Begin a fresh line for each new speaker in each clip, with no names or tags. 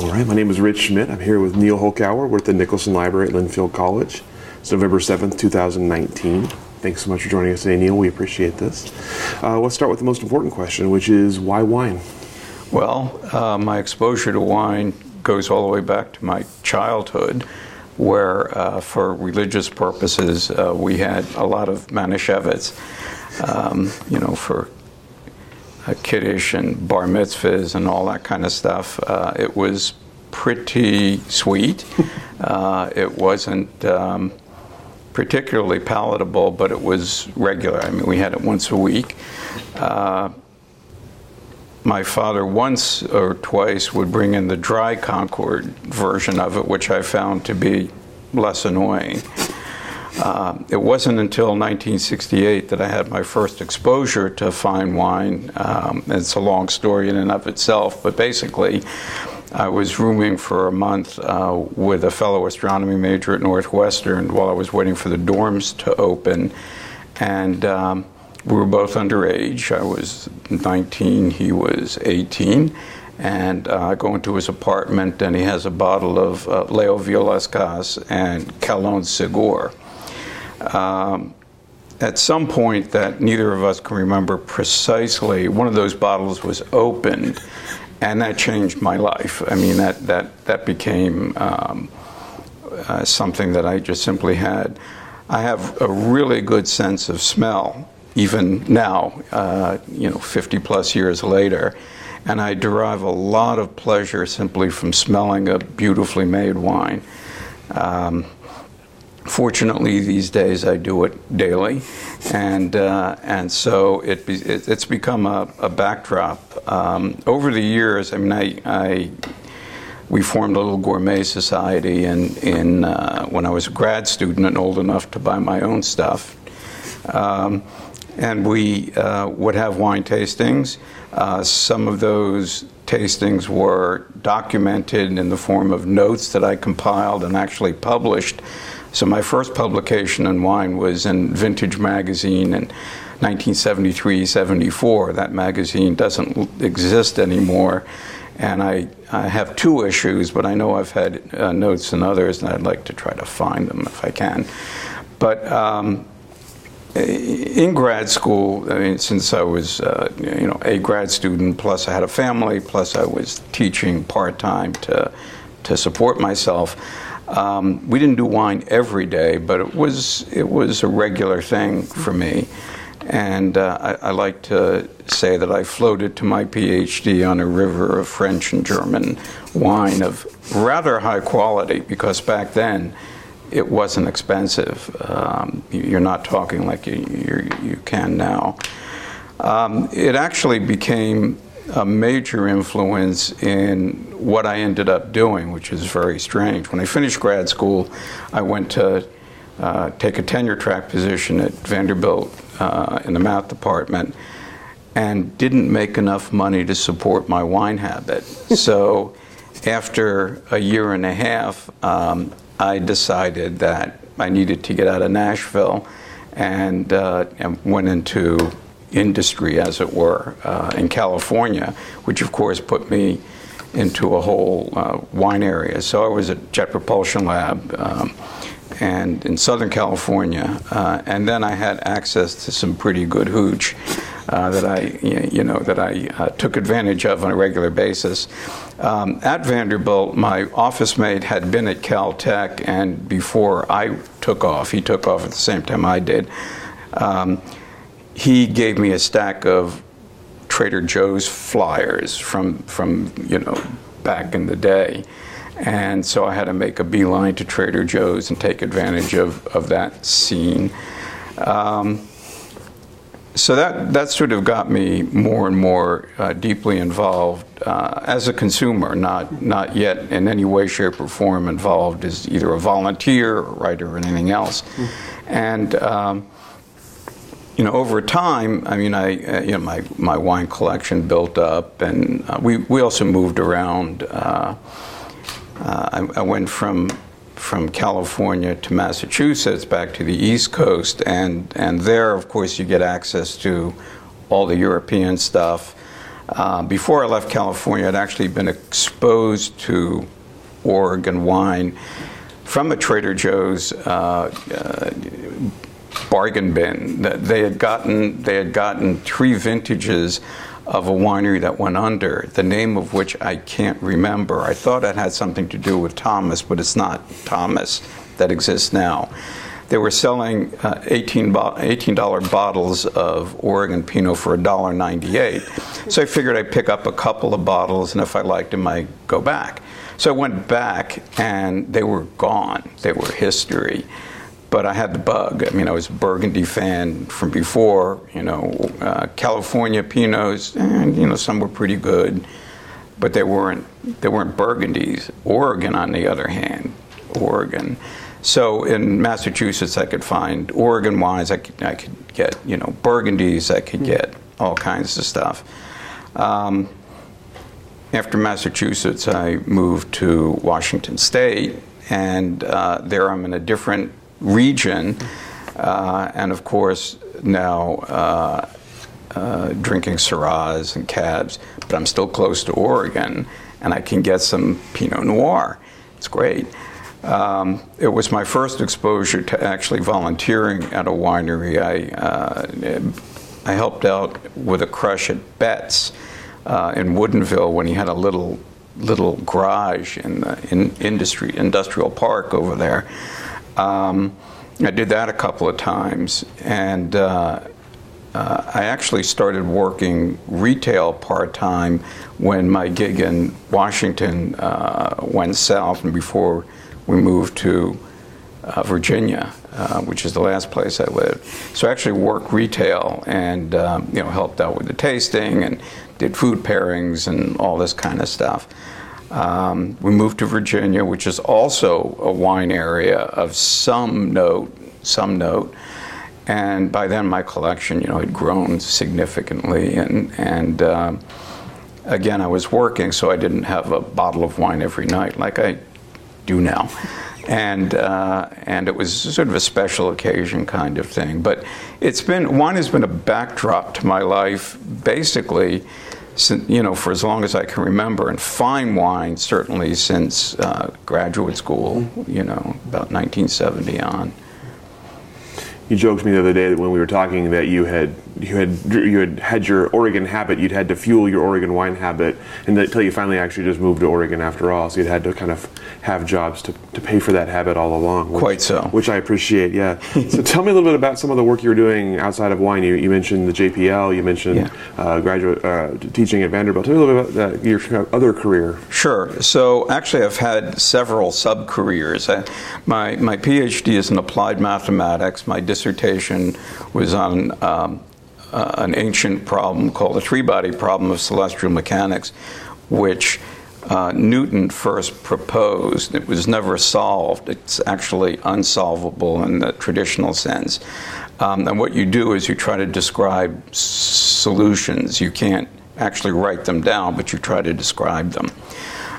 All right, my name is Rich Schmidt. I'm here with Neal Hulkower. We're at the Nicholson Library at Linfield College. It's November 7th, 2019. Thanks so much for joining us today, Neal. We appreciate this. Uh, let's start with the most important question, which is why wine?
Well, uh, my exposure to wine goes all the way back to my childhood, where uh, for religious purposes uh, we had a lot of Manischewitz, um, you know, for kiddush and bar mitzvahs and all that kind of stuff. Uh, it was pretty sweet. Uh, it wasn't um, particularly palatable, but it was regular. I mean, we had it once a week. Uh, my father once or twice would bring in the dry Concord version of it, which I found to be less annoying. Uh, it wasn't until 1968 that I had my first exposure to fine wine. Um, it's a long story in and of itself, but basically, I was rooming for a month uh, with a fellow astronomy major at Northwestern while I was waiting for the dorms to open. And um, we were both underage. I was 19, he was 18. And uh, I go into his apartment, and he has a bottle of uh, Léoville Las Cases and Calon Segur. Um, at some point that neither of us can remember precisely, one of those bottles was opened, and that changed my life. I mean, that that that became um, uh, something that I just simply had. I have a really good sense of smell, even now, uh, you know, 50 plus years later, and I derive a lot of pleasure simply from smelling a beautifully made wine. Um, Fortunately, these days I do it daily, and uh, and so it, be, it, it's become a, a backdrop. Um, over the years, I mean, I, I we formed a little gourmet society in in uh, when I was a grad student and old enough to buy my own stuff, um, and we uh, would have wine tastings. Uh, some of those tastings were documented in the form of notes that I compiled and actually published. So my first publication in wine was in Vintage Magazine in 1973 74. That magazine doesn't exist anymore. And I, I have two issues, but I know I've had uh, notes in others, and I'd like to try to find them if I can. But um, in grad school, I mean, since I was, uh, you know, a grad student, plus I had a family, plus I was teaching part time to to support myself. Um, we didn't do wine every day, but it was it was a regular thing for me, and uh, I, I, like to say that I floated to my PhD on a river of French and German wine of rather high quality because back then it wasn't expensive. Um, you're not talking like you, you can now. Um, it actually became a major influence in what I ended up doing, which is very strange. When I finished grad school, I went to uh, take a tenure track position at Vanderbilt uh, in the math department and didn't make enough money to support my wine habit. so after a year and a half, um, I decided that I needed to get out of Nashville and, uh, and went into industry, as it were, uh, in California, which of course put me into a whole uh, wine area. So I was at Jet Propulsion Lab. Um, and in Southern California, uh, and then I had access to some pretty good hooch uh, that I, you know, that I uh, took advantage of on a regular basis. Um, at Vanderbilt, my office mate had been at Caltech, and before I took off, he took off at the same time I did. Um, he gave me a stack of Trader Joe's flyers from from you know back in the day, and so I had to make a beeline to Trader Joe's and take advantage of of that scene. Um, so that that sort of got me more and more uh, deeply involved uh, as a consumer, not not yet in any way, shape, or form involved as either a volunteer, or writer, or anything else. Mm-hmm. And um, you know, over time, I mean, I uh, you know my my wine collection built up, and uh, we we also moved around. Uh, I, I went from from California to Massachusetts back to the East Coast, and, and there, of course, you get access to all the European stuff. Uh, before I left California, I'd actually been exposed to Oregon wine from a Trader Joe's uh, uh, bargain bin. They had gotten they had gotten three vintages of a winery that went under, the name of which I can't remember. I thought it had something to do with Thomas, but it's not Thomas that exists now. They were selling uh, 18 $18 bottles of Oregon Pinot for $1.98. So I figured I'd pick up a couple of bottles, and if I liked them, I'd go back. So I went back, and they were gone. They were history but I had the bug. I mean, I was a Burgundy fan from before. You know, uh, California Pinots, and you know, some were pretty good, but they weren't they weren't Burgundies. Oregon, on the other hand, Oregon. So in Massachusetts, I could find Oregon wines. I could, I could get you know Burgundies. I could get all kinds of stuff. Um, after Massachusetts, I moved to Washington State, and uh, there I'm in a different region, uh, and of course now uh, uh, drinking Syrahs and Cabs, but I'm still close to Oregon, and I can get some Pinot Noir. It's great. Um, it was my first exposure to actually volunteering at a winery. I, uh, I helped out with a crush at Betz uh, in Woodinville when he had a little little garage in the in industry industrial park over there. Um, I did that a couple of times, and uh, uh, I actually started working retail part time when my gig in Washington uh, went south, and before we moved to uh, Virginia, uh, which is the last place I lived. So I actually worked retail and um, you know helped out with the tasting and did food pairings and all this kind of stuff. Um, we moved to Virginia, which is also a wine area of some note, some note. And by then, my collection, you know, had grown significantly. And, and uh, again, I was working, so I didn't have a bottle of wine every night like I do now. And uh, and it was sort of a special occasion kind of thing. But it's been wine has been a backdrop to my life, basically you know, for as long as I can remember, and fine wine certainly since uh, graduate school, you know, about 1970 on.
You joked to me the other day that when we were talking that you had you had you had had your Oregon habit, you'd had to fuel your Oregon wine habit, and until you finally actually just moved to Oregon after all, so you'd had to kind of have jobs to, to pay for that habit all along.
Which, Quite so.
Which I appreciate. Yeah. so tell me a little bit about some of the work you were doing outside of wine. You, you mentioned the JPL. You mentioned yeah. uh, graduate uh, teaching at Vanderbilt. Tell me a little bit about your other career.
Sure. So actually, I've had several sub careers. My my PhD is in applied mathematics. My dissertation was on um, uh, an ancient problem called the three body problem of celestial mechanics, which uh, Newton first proposed. It was never solved. It's actually unsolvable in the traditional sense. Um, and what you do is you try to describe solutions. You can't actually write them down, but you try to describe them.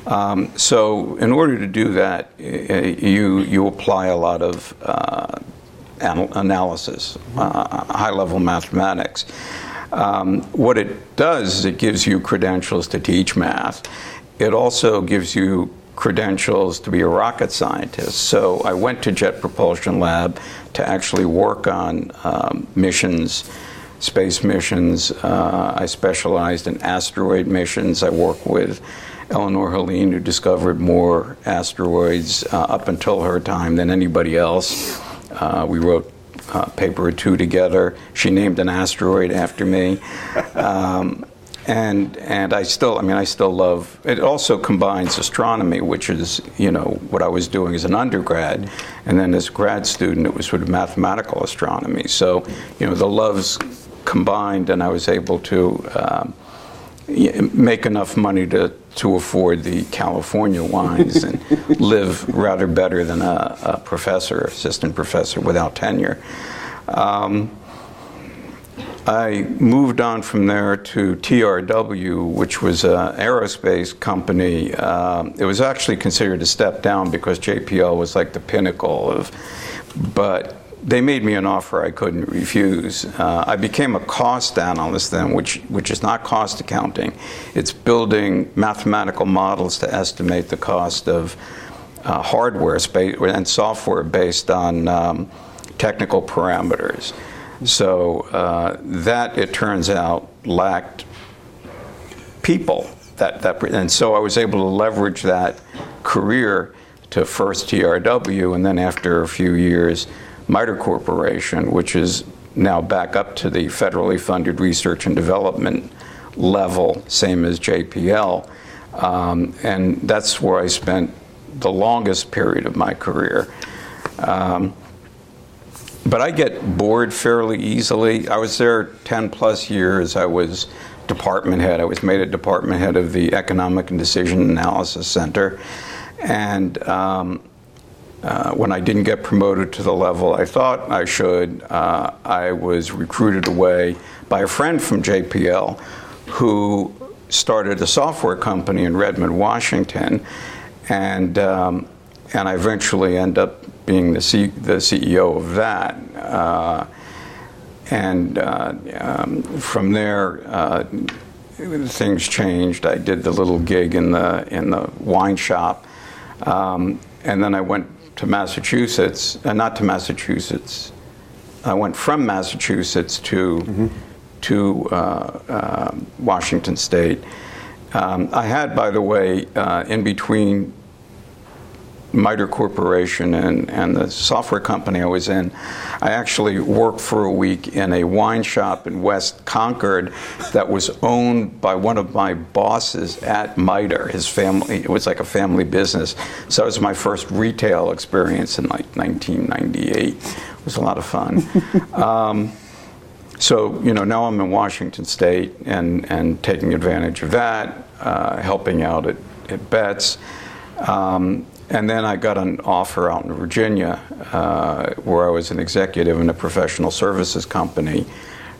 Um, so, in order to do that, you you apply a lot of uh, analysis, uh, high level mathematics. Um, what it does is it gives you credentials to teach math. It also gives you credentials to be a rocket scientist. So I went to Jet Propulsion Lab to actually work on um, missions, space missions. Uh, I specialized in asteroid missions. I work with Eleanor Helin, who discovered more asteroids uh, up until her time than anybody else. Uh, we wrote a uh, paper or two together. She named an asteroid after me. Um, and and I still, I mean, I still love. It also combines astronomy, which is you know what I was doing as an undergrad, and then as a grad student, it was sort of mathematical astronomy. So you know the loves combined, and I was able to um, make enough money to, to afford the California wines and live rather better than a, a, professor, assistant professor without tenure. Um, I moved on from there to TRW, which was an aerospace company. Um, it was actually considered a step down because JPL was like the pinnacle of, but they made me an offer I couldn't refuse. Uh, I became a cost analyst then, which, which is not cost accounting. It's building mathematical models to estimate the cost of uh, hardware and software based on um, technical parameters. So uh, that, it turns out, lacked people. That, that, and so I was able to leverage that career to first TRW, and then after a few years, MITRE Corporation, which is now back up to the federally funded research and development level, same as JPL. Um, and that's where I spent the longest period of my career. Um, but I get bored fairly easily. I was there 10 plus years. I was department head. I was made a department head of the Economic and Decision Analysis Center. And um, uh, when I didn't get promoted to the level I thought I should, uh, I was recruited away by a friend from JPL who started a software company in Redmond, Washington, and um, and I eventually end up being the, C- the CEO of that. Uh, and uh, um, from there, uh, things changed. I did the little gig in the in the wine shop, um, and then I went to Massachusetts, uh, not to Massachusetts. I went from Massachusetts to mm-hmm. to uh, uh, Washington State. Um, I had, by the way, uh, in between MITRE Corporation and, and the software company I was in, I actually worked for a week in a wine shop in West Concord that was owned by one of my bosses at MITRE. His family, it was like a family business. So it was my first retail experience in like 1998. It was a lot of fun. um, so, you know, now I'm in Washington State and, and taking advantage of that, uh, helping out at, at Betz. Um, and then I got an offer out in Virginia uh, where I was an executive in a professional services company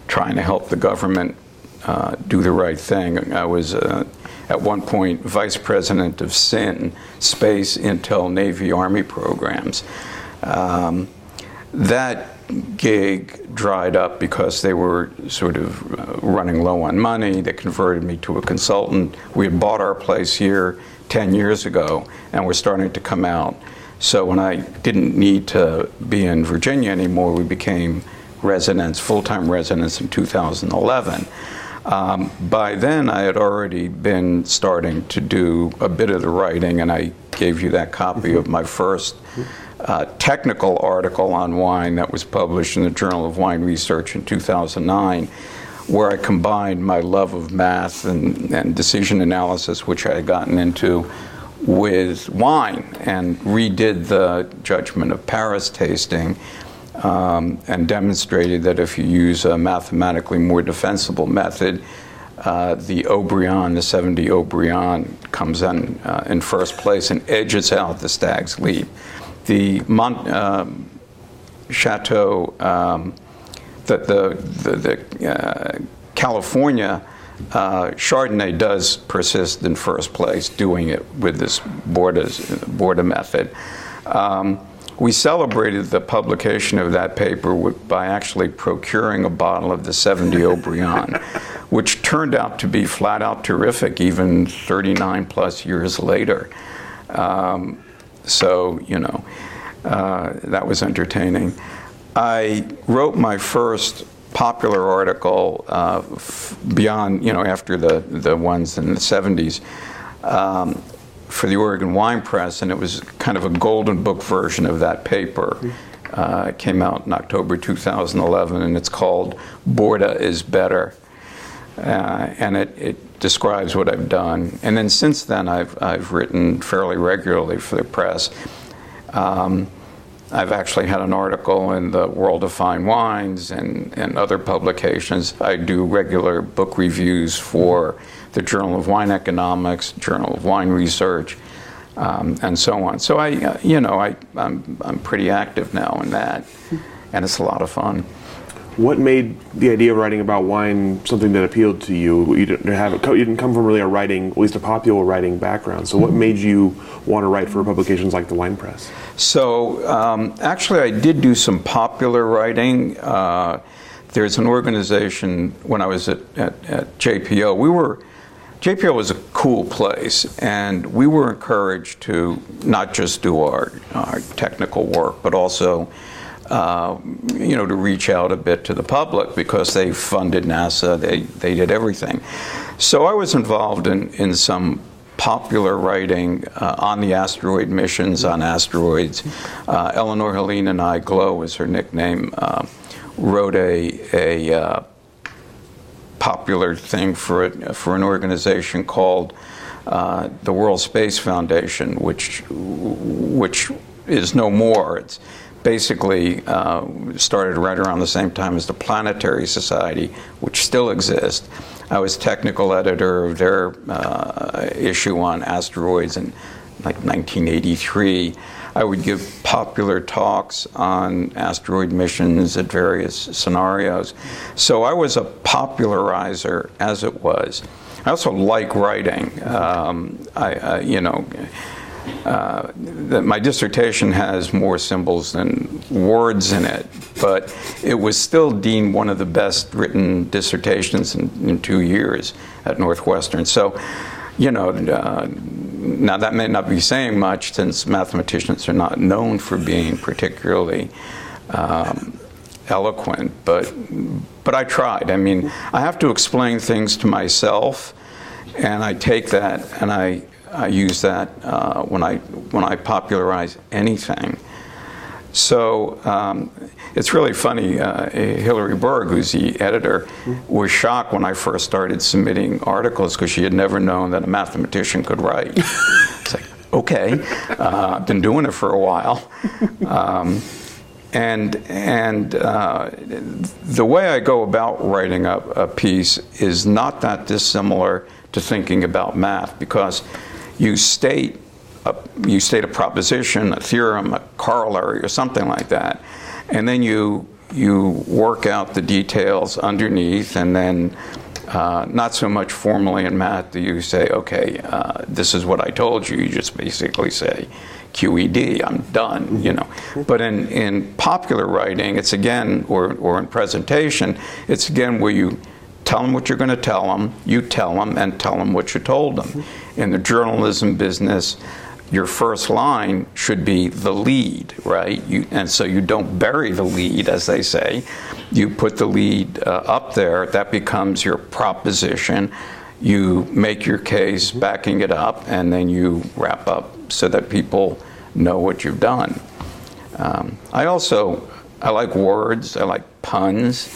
trying to help the government uh, do the right thing. I was uh, at one point vice president of SIN, Space, Intel, Navy, Army programs. Um, that gig dried up because they were sort of uh, running low on money. They converted me to a consultant. We had bought our place here 10 years ago, and we're starting to come out. So when I didn't need to be in Virginia anymore, we became residents, full-time residents in 2011. Um, by then, I had already been starting to do a bit of the writing, and I gave you that copy of my first uh, technical article on wine that was published in the Journal of Wine Research in 2009 where I combined my love of math and, and decision analysis, which I had gotten into, with wine and redid the Judgment of Paris tasting um, and demonstrated that if you use a mathematically more defensible method, uh, the Haut-Brion, the 70 Haut-Brion, comes in, uh, in first place and edges out the Stag's Leap. The Mont, uh, Chateau um, that the, the, the uh, California uh, Chardonnay does persist in first place, doing it with this Borda method. Um, we celebrated the publication of that paper with, by actually procuring a bottle of the 70 Haut-Brion, which turned out to be flat out terrific even 39 plus years later. Um, so, you know, uh, that was entertaining. I wrote my first popular article uh, f- beyond, you know, after the, the ones in the 70s um, for the Oregon Wine Press, and it was kind of a golden book version of that paper. Uh, it came out in October 2011, and it's called Borda is Better. Uh, and it, it, describes what I've done. And then since then, I've, I've written fairly regularly for the press. Um, I've actually had an article in the World of Fine Wines and, and other publications. I do regular book reviews for the Journal of Wine Economics, Journal of Wine Research, um, and so on. So I, uh, you know, I, I'm, I'm pretty active now in that, and it's a lot of fun.
What made the idea of writing about wine something that appealed to you? You didn't have you didn't come from really a writing, at least a popular writing background. So, what made you want to write for publications like the Wine Press?
So, um, actually, I did do some popular writing. Uh, there's an organization when I was at, at, at JPL. We were JPL was a cool place, and we were encouraged to not just do our, our technical work, but also uh, you know, to reach out a bit to the public because they funded NASA, they, they did everything. So I was involved in, in some popular writing uh, on the asteroid missions, on asteroids. Uh, Eleanor Helin and I, Glo was her nickname, uh, wrote a, a uh, popular thing for, a, for an organization called uh, the World Space Foundation, which, which is no more. It's, basically uh, started right around the same time as the Planetary Society, which still exists. I was technical editor of their uh, issue on asteroids in like 1983. I would give popular talks on asteroid missions at various scenarios. So I was a popularizer as it was. I also like writing. Um, I, uh, you know, uh, my dissertation has more symbols than words in it, but it was still deemed one of the best written dissertations in, in two years at Northwestern. So, you know, uh, now that may not be saying much since mathematicians are not known for being particularly um, eloquent, but but I tried. I mean, I have to explain things to myself, and I take that and I I use that uh, when I when I popularize anything. So um, it's really funny. Uh, Hilary Berg, who's the editor, was shocked when I first started submitting articles because she had never known that a mathematician could write. it's like, okay, uh, I've been doing it for a while. Um, and and uh, the way I go about writing a, a piece is not that dissimilar to thinking about math because you state a, you state a proposition, a theorem, a corollary, or something like that, and then you you work out the details underneath, and then uh, not so much formally in math do you say, okay, uh, this is what I told you. You just basically say, QED, I'm done, you know. But in, in popular writing, it's again, or, or in presentation, it's again where you tell them what you're going to tell them, you tell them, and tell them what you told them. In the journalism business, your first line should be the lead, right? You, and so you don't bury the lead, as they say. You put the lead uh, up there, that becomes your proposition. You make your case, backing it up, and then you wrap up so that people know what you've done. Um, I also I like words. I like puns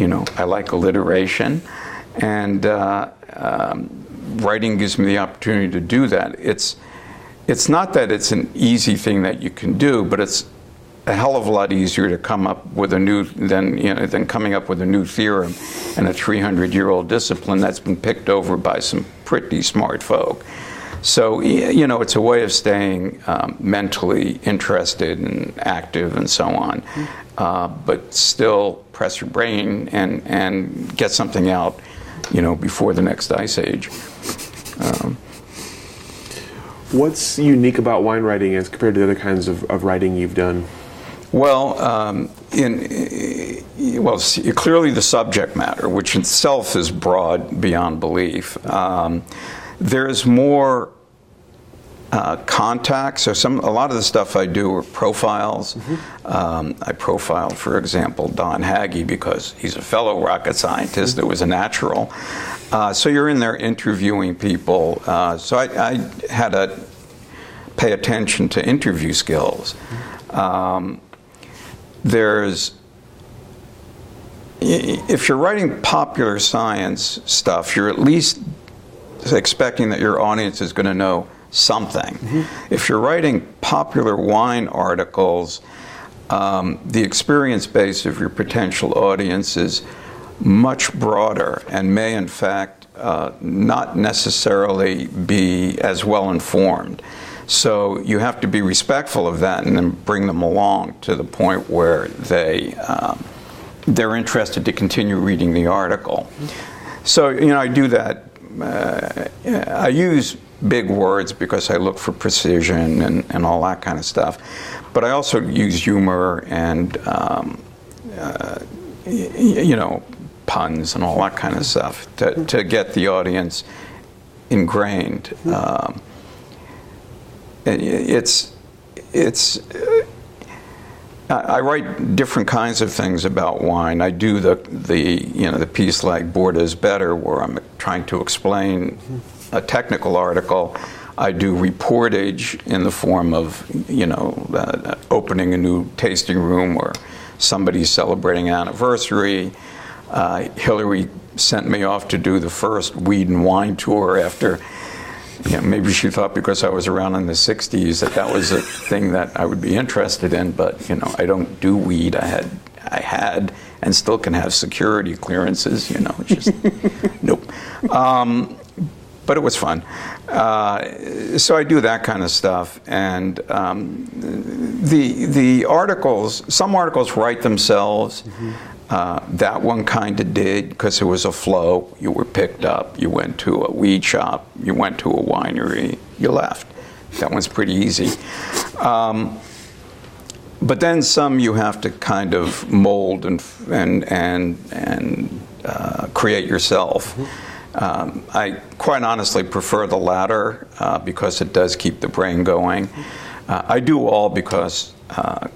you know, I like alliteration, and uh, um, writing gives me the opportunity to do that. It's it's not that it's an easy thing that you can do, but it's a hell of a lot easier to come up with a new than you know than coming up with a new theorem in a 300-year-old discipline that's been picked over by some pretty smart folk. So you know, it's a way of staying um, mentally interested and active and so on, uh, but still press your brain and, and get something out, you know, before the next ice age. Um,
What's unique about wine writing as compared to the other kinds of, of writing you've done?
Well, um, in, well, clearly the subject matter, which itself is broad beyond belief. Um, there's more uh, contacts. So some a lot of the stuff I do are profiles. Mm-hmm. Um, I profiled, for example, Don Hagge because he's a fellow rocket scientist. Mm-hmm. It was a natural. Uh, so you're in there interviewing people. Uh, so I, I, had to pay attention to interview skills. Mm-hmm. Um, there's if you're writing popular science stuff, you're at least expecting that your audience is going to know something. Mm-hmm. If you're writing popular wine articles, um, the experience base of your potential audience is much broader and may, in fact, uh, not necessarily be as well informed. So you have to be respectful of that and then bring them along to the point where they um, they're interested to continue reading the article. So you know I do that. Uh, I use big words because I look for precision and, and all that kind of stuff. But I also use humor and um, uh, y- you know puns and all that kind of stuff to, to get the audience ingrained. Um, it's it's I write different kinds of things about wine. I do the the you know the piece like Borda is better, where I'm trying to explain a technical article. I do reportage in the form of you know uh, opening a new tasting room or somebody's celebrating an anniversary. Uh, Hilary sent me off to do the first weed and wine tour after yeah, maybe she thought because I was around in the 60s that that was a thing that I would be interested in, but you know, I don't do weed. I had, I had, and still can have security clearances. You know, just nope. Um, but it was fun. Uh, so I do that kind of stuff, and um, the the articles. Some articles write themselves. Mm-hmm. Uh, that one kind of did because it was a flow. You were picked up, you went to a weed shop, you went to a winery, you left. That one's pretty easy. Um, but then some you have to kind of mold and and and and uh, create yourself. Um, I quite honestly prefer the latter uh, because it does keep the brain going. Uh, I do all because uh,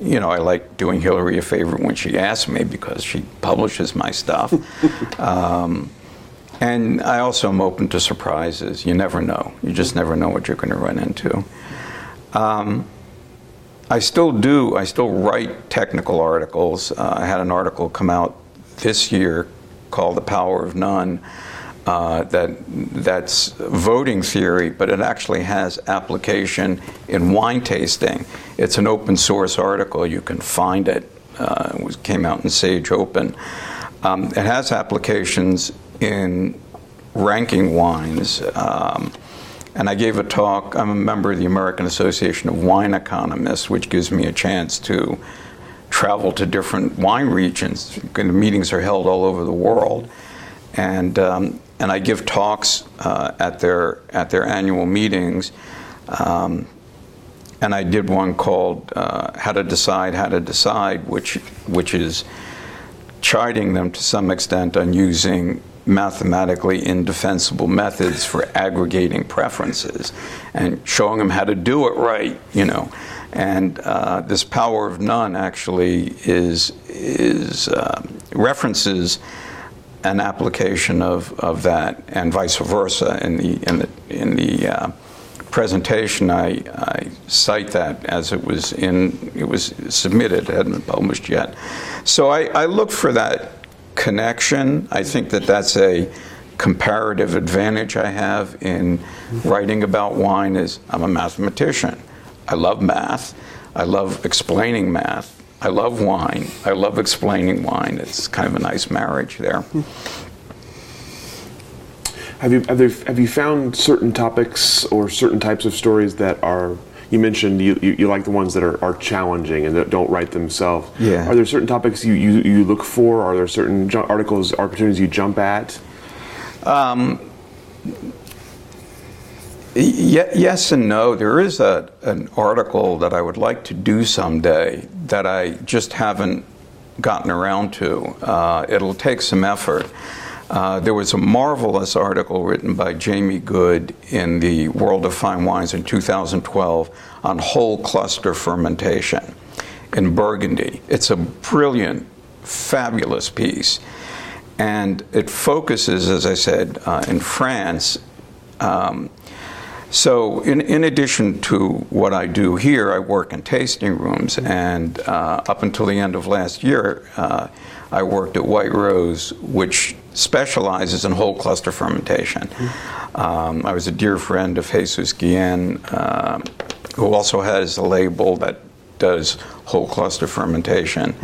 you know, I like doing Hilary a favor when she asks me because she publishes my stuff. um, and I also am open to surprises. You never know. You just never know what you're going to run into. Um, I still do, I still write technical articles. Uh, I had an article come out this year called The Power of None uh, that that's voting theory, but it actually has application in wine tasting. It's an open source article. You can find it. Uh, it came out in Sage Open. Um, it has applications in ranking wines. Um, and I gave a talk. I'm a member of the American Association of Wine Economists, which gives me a chance to travel to different wine regions. The meetings are held all over the world. And um, and I give talks uh, at their at their annual meetings. Um, and I did one called uh, "How to Decide, How to Decide," which which is chiding them to some extent on using mathematically indefensible methods for aggregating preferences and showing them how to do it right, you know. And uh, this power of none actually is is uh, references an application of, of that and vice versa. In the, in the, in the uh, presentation, I, I cite that as it was in, it was submitted, it hadn't been published yet. So I, I look for that connection. I think that that's a comparative advantage I have in writing about wine is I'm a mathematician. I love math. I love explaining math. I love wine. I love explaining wine. It's kind of a nice marriage there.
Have you have, there, have you found certain topics or certain types of stories that are you mentioned you, you, you, like the ones that are, are challenging and that don't write themselves.
Yeah.
Are there certain topics you, you, you look for? Are there certain articles, opportunities you jump at? Um,
yes and no. There is a, an article that I would like to do someday that I just haven't gotten around to. Uh, it'll take some effort. Uh, there was a marvelous article written by Jamie Goode in the World of Fine Wines in 2012 on whole cluster fermentation in Burgundy. It's a brilliant, fabulous piece. And it focuses, as I said, uh, in France. Um, so, in, in addition to what I do here, I work in tasting rooms, and uh, up until the end of last year, uh, I worked at White Rose, which specializes in whole cluster fermentation. Um, I was a dear friend of Jesús Guillén, uh, who also has a label that does whole cluster fermentation,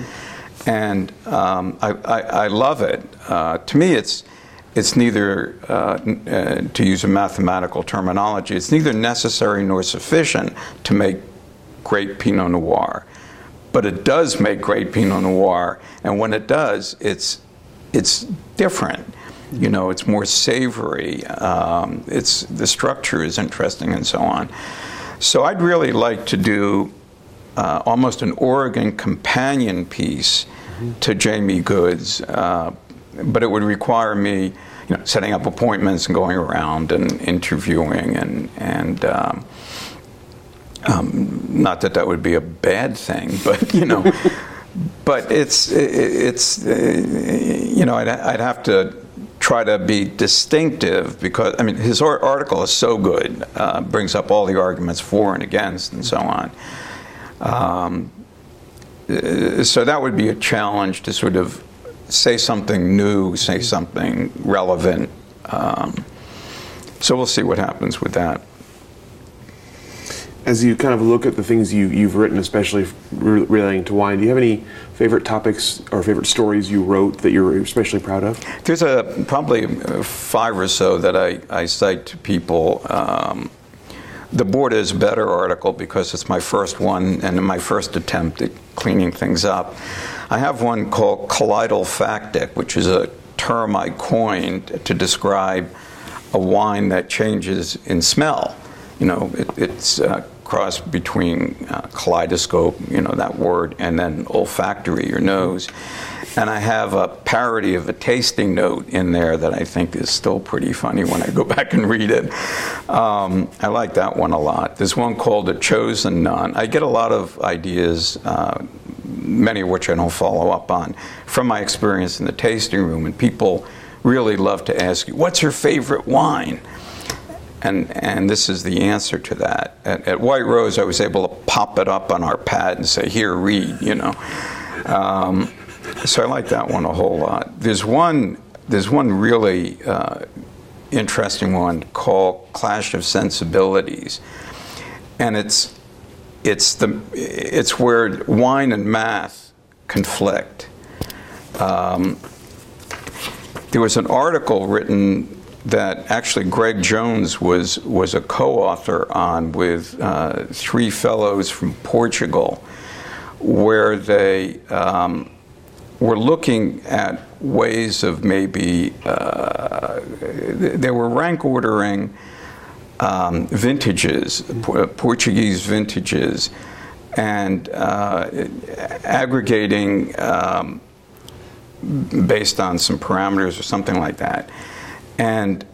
and um, I, I, I, love it. Uh, to me, it's it's neither, uh, uh, to use a mathematical terminology, it's neither necessary nor sufficient to make great Pinot Noir. But it does make great Pinot Noir, and when it does, it's, it's different. You know, it's more savory. Um, it's the structure is interesting, and so on. So I'd really like to do uh, almost an Oregon companion piece mm-hmm. to Jamie Goode's, uh, but it would require me, you know, setting up appointments and going around and interviewing and and. Um, um, not that that would be a bad thing, but you know, but it's it's you know I'd, I'd have to try to be distinctive because I mean his article is so good, uh, brings up all the arguments for and against and so on. Um, uh, so that would be a challenge to sort of say something new, say something relevant. Um, so we'll see what happens with that.
As you kind of look at the things you, you've written, especially relating to wine, do you have any favorite topics or favorite stories you wrote that you're especially proud of?
There's a probably five or so that I, I cite to people. Um, the Borda is better article because it's my first one and my first attempt at cleaning things up. I have one called kaleidolfactic, which is a term I coined to describe a wine that changes in smell. You know, it, it's a cross between uh, kaleidoscope, you know, that word, and then olfactory, your nose. And I have a parody of a tasting note in there that I think is still pretty funny when I go back and read it. Um, I like that one a lot. There's one called A Chosen None. I get a lot of ideas, uh, many of which I don't follow up on, from my experience in the tasting room. And people really love to ask you, What's your favorite wine? And, and this is the answer to that. At, at, White Rose, I was able to pop it up on our pad and say, Here, read, you know. Um, so I like that one a whole lot. There's one, there's one really uh, interesting one called Clash of Sensibilities, and it's it's the it's where wine and math conflict. Um, there was an article written that actually Greg Jones was was a co-author on with uh, three fellows from Portugal, where they um, were looking at ways of maybe uh, they were rank ordering um, vintages, Portuguese vintages, and uh, aggregating um, based on some parameters or something like that. And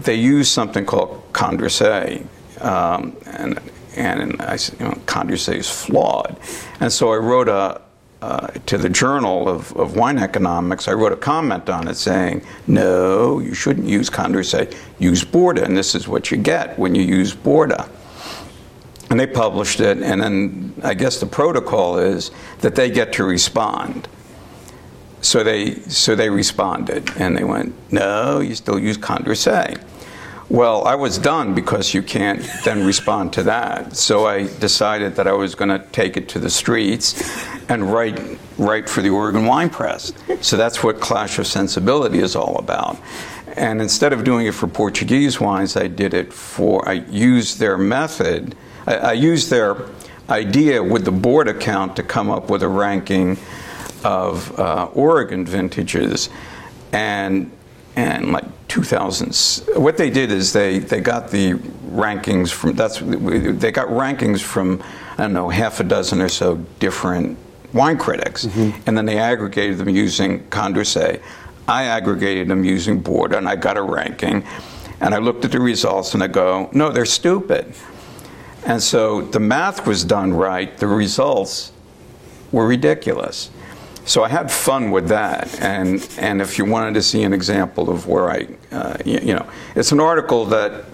they used something called Condorcet, um, and and I, you know, Condorcet is flawed. And so I wrote a, uh, to the Journal of, of, Wine Economics, I wrote a comment on it saying, no, you shouldn't use Condorcet, use Borda, and this is what you get when you use Borda. And they published it, and then I guess the protocol is that they get to respond. So they, so they responded, and they went, no, you still use Condorcet. Well, I was done because you can't then respond to that. So I decided that I was going to take it to the streets and write, write for the Oregon Wine Press. So that's what Clash of Sensibility is all about. And instead of doing it for Portuguese wines, I did it for, I used their method, I, I used their idea with the Borda count to come up with a ranking of uh, Oregon vintages. And and like 2000s. What they did is they, they got the rankings from that's they got rankings from I don't know half a dozen or so different wine critics, mm-hmm. and then they aggregated them using Condorcet. I aggregated them using Borda, and I got a ranking. And I looked at the results, and I go, no, they're stupid. And so the math was done right. The results were ridiculous. So I had fun with that, and and if you wanted to see an example of where I, uh, you, you, know, it's an article that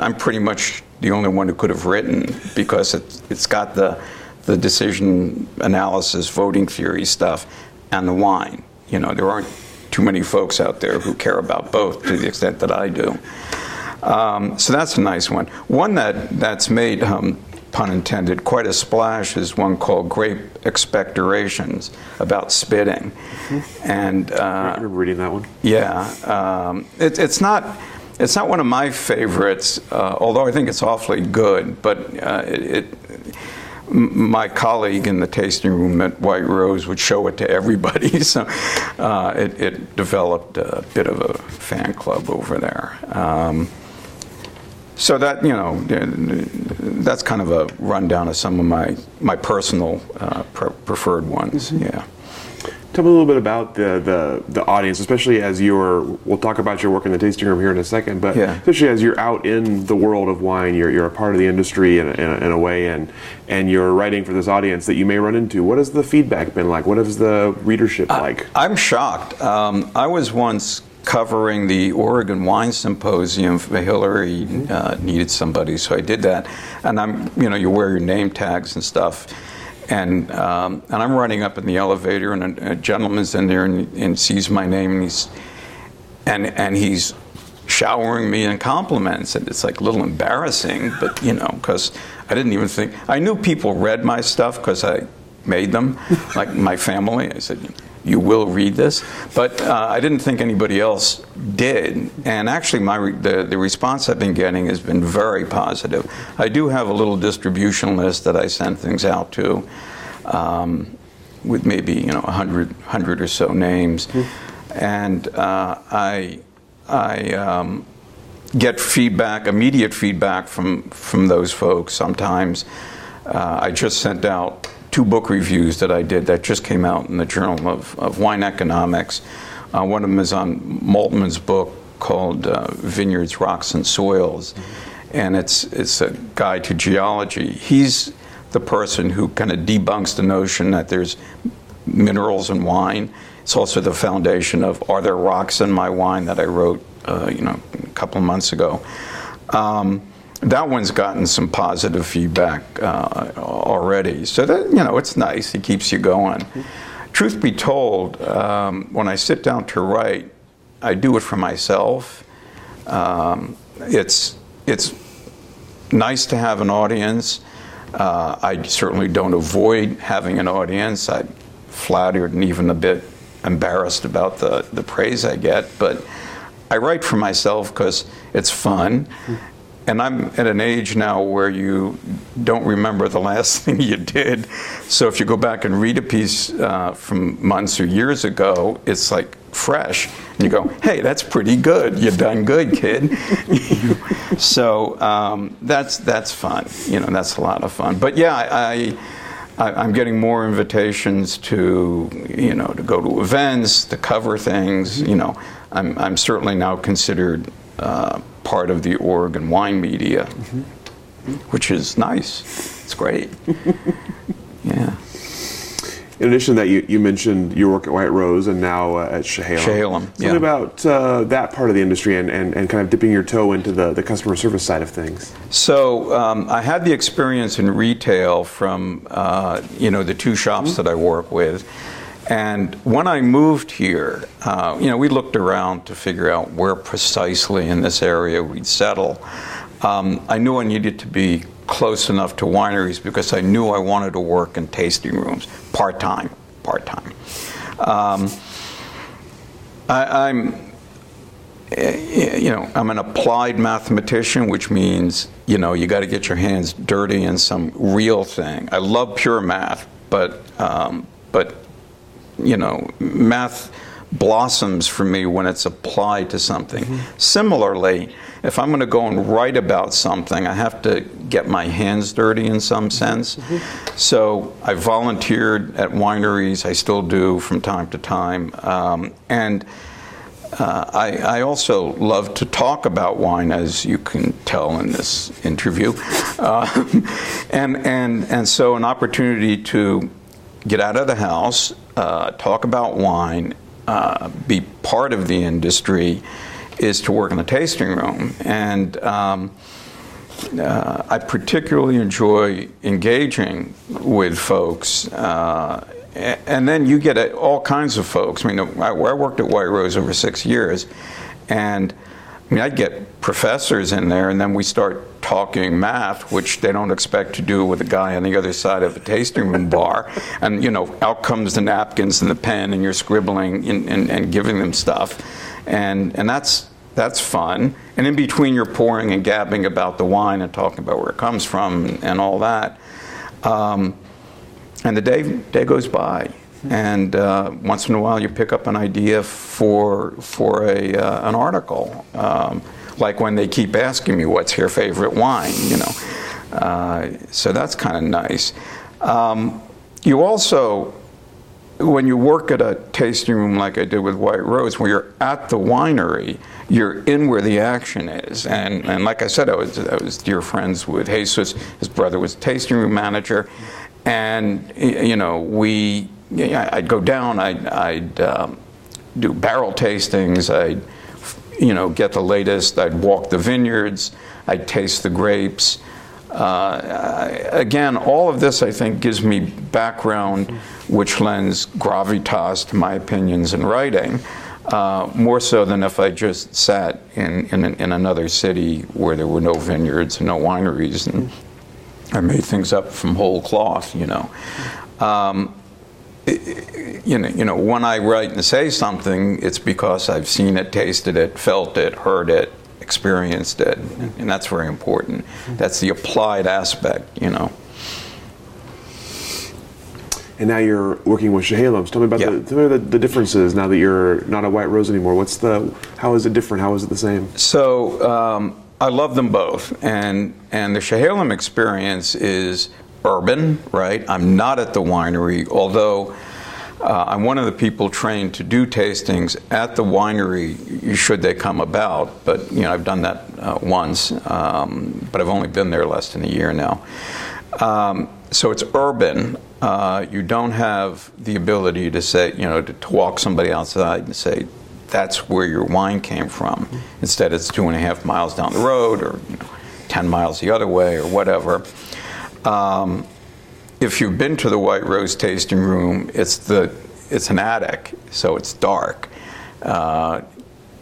I'm pretty much the only one who could have written because it, it's got the the decision analysis, voting theory stuff, and the wine. You know, there aren't too many folks out there who care about both to the extent that I do. Um, so that's a nice one. One that that's made um, pun intended, quite a splash is one called Grape Expectorations about spitting.
Mm-hmm.
And uh,
I remember reading that one.
yeah, um, it, it's not. It's not one of my favorites, uh, although I think it's awfully good. But uh, it, it, m- my colleague in the tasting room at White Rose would show it to everybody, so uh, it, it developed a bit of a fan club over there. Um, so that you know, that's kind of a rundown of some of my my personal uh, pre- preferred ones. Yeah.
Tell me a little bit about the, the, the audience, especially as you're. We'll talk about your work in the tasting room here in a second, but
Yeah.
especially as you're out in the world of wine, you're, you're a part of the industry in a, in, a, in a way, and and you're writing for this audience that you may run into. What has the feedback been like? What has the readership like?
I'm shocked. Um, I was once covering the Oregon Wine Symposium Hilary uh, needed somebody, so I did that. And I'm, you know, you wear your name tags and stuff. And um, and I'm running up in the elevator, and a, a gentleman's in there and, and sees my name, and he's and and he's showering me in compliments, and it's like a little embarrassing, but you know, because I didn't even think I knew people read my stuff because I made them, like my family. I said, "You will read this," but uh, I didn't think anybody else did. And actually, my re- the the response I've been getting has been very positive. I do have a little distribution list that I send things out to. Um, with maybe you know a hundred, hundred or so names, and uh, I, I um, get feedback, immediate feedback from from those folks. Sometimes uh, I just sent out two book reviews that I did that just came out in the Journal of, of Wine Economics. Uh, one of them is on Maltman's book called uh, Vineyards, Rocks, and Soils, and it's it's a guide to geology. He's the person who kind of debunks the notion that there's minerals in wine. It's also the foundation of Are There Rocks in My Wine that I wrote, uh, you know, a couple of months ago. Um, that one's gotten some positive feedback uh, already. So that, you know, it's nice. It keeps you going. Truth be told, um, when I sit down to write, I do it for myself. Um, it's, it's nice to have an audience. Uh, I certainly don't avoid having an audience. I'm flattered and even a bit embarrassed about the, the praise I get, but I write for myself because it's fun. And I'm at an age now where you don't remember the last thing you did. So if you go back and read a piece uh, from months or years ago, it's like fresh. And you go, hey, that's pretty good. You've done good, kid. so um, that's that's fun. You know, that's a lot of fun. But yeah, I, I I'm getting more invitations to you know to go to events, to cover things. You know, I'm I'm certainly now considered uh, part of the Oregon wine media, which is nice. It's great. yeah.
In addition to that, you, you mentioned your work at White Rose and now uh, at Tell me
yeah.
about uh, that part of the industry and, and, and kind of dipping your toe into the, the customer service side of things.
So um, I had the experience in retail from uh, you know the two shops that I work with, and when I moved here, uh, you know we looked around to figure out where precisely in this area we'd settle. Um, I knew I needed to be close enough to wineries because I knew I wanted to work in tasting rooms part time, part time. Um, I'm you know, I'm an applied mathematician, which means, you know, you got to get your hands dirty in some real thing. I love pure math, but, um, but, you know, math blossoms for me when it's applied to something. Similarly, if I'm going to go and write about something, I have to get my hands dirty in some sense. So I volunteered at wineries. I still do from time to time, um, and. Uh, I, I also love to talk about wine, as you can tell in this interview, uh, and and and so an opportunity to get out of the house, uh, talk about wine, uh, be part of the industry, is to work in the tasting room, and. Um, uh, I particularly enjoy engaging with folks. Uh, and then you get all kinds of folks. I mean, I, I worked at White Rose over six years, and I mean, I'd get professors in there, and then we start talking math, which they don't expect to do with a guy on the other side of a tasting room bar. And, you know, out comes the napkins and the pen, and you're scribbling and, and, and giving them stuff. And, and that's, that's fun. And in between, you're pouring and gabbing about the wine and talking about where it comes from and, and all that. Um, and the day, day goes by and uh, once in a while you pick up an idea for for a uh, an article, um, like when they keep asking me what's your favorite wine, you know. Uh, so that's kind of nice. Um, you also, when you work at a tasting room like I did with White Rose, when you're at the winery, you're in where the action is. And, and like I said, I was, I was dear friends with Jesús. His brother was tasting room manager. And, you know, we I'd go down, I'd, I'd um, do barrel tastings, I'd you know, get the latest, I'd walk the vineyards, I'd taste the grapes. Uh, again, all of this I think gives me background which lends gravitas to my opinions in writing, uh, more so than if I just sat in, in, in, another city where there were no vineyards and no wineries and I made things up from whole cloth, you know. Um, you know, you know, when I write and say something, it's because I've seen it, tasted it, felt it, heard it, experienced it, and that's very important. That's the applied aspect, you know.
And now you're working with Chehalem. Tell me about
Yeah.
the, tell me the, the differences now that you're not a White Rose anymore. What's the how is it different? How is it the same?
So um, I love them both, and and the Chehalem experience is urban, right? I'm not at the winery, although uh, I'm one of the people trained to do tastings at the winery, should they come about. But you know, I've done that uh, once, um, but I've only been there less than a year now. Um, so it's urban. Uh, you don't have the ability to say, you know, to, to walk somebody outside and say, that's where your wine came from. Instead, it's two and a half miles down the road or you know, 10 miles the other way or whatever. Um, if you've been to the White Rose tasting room, it's the it's an attic, so it's dark. Uh,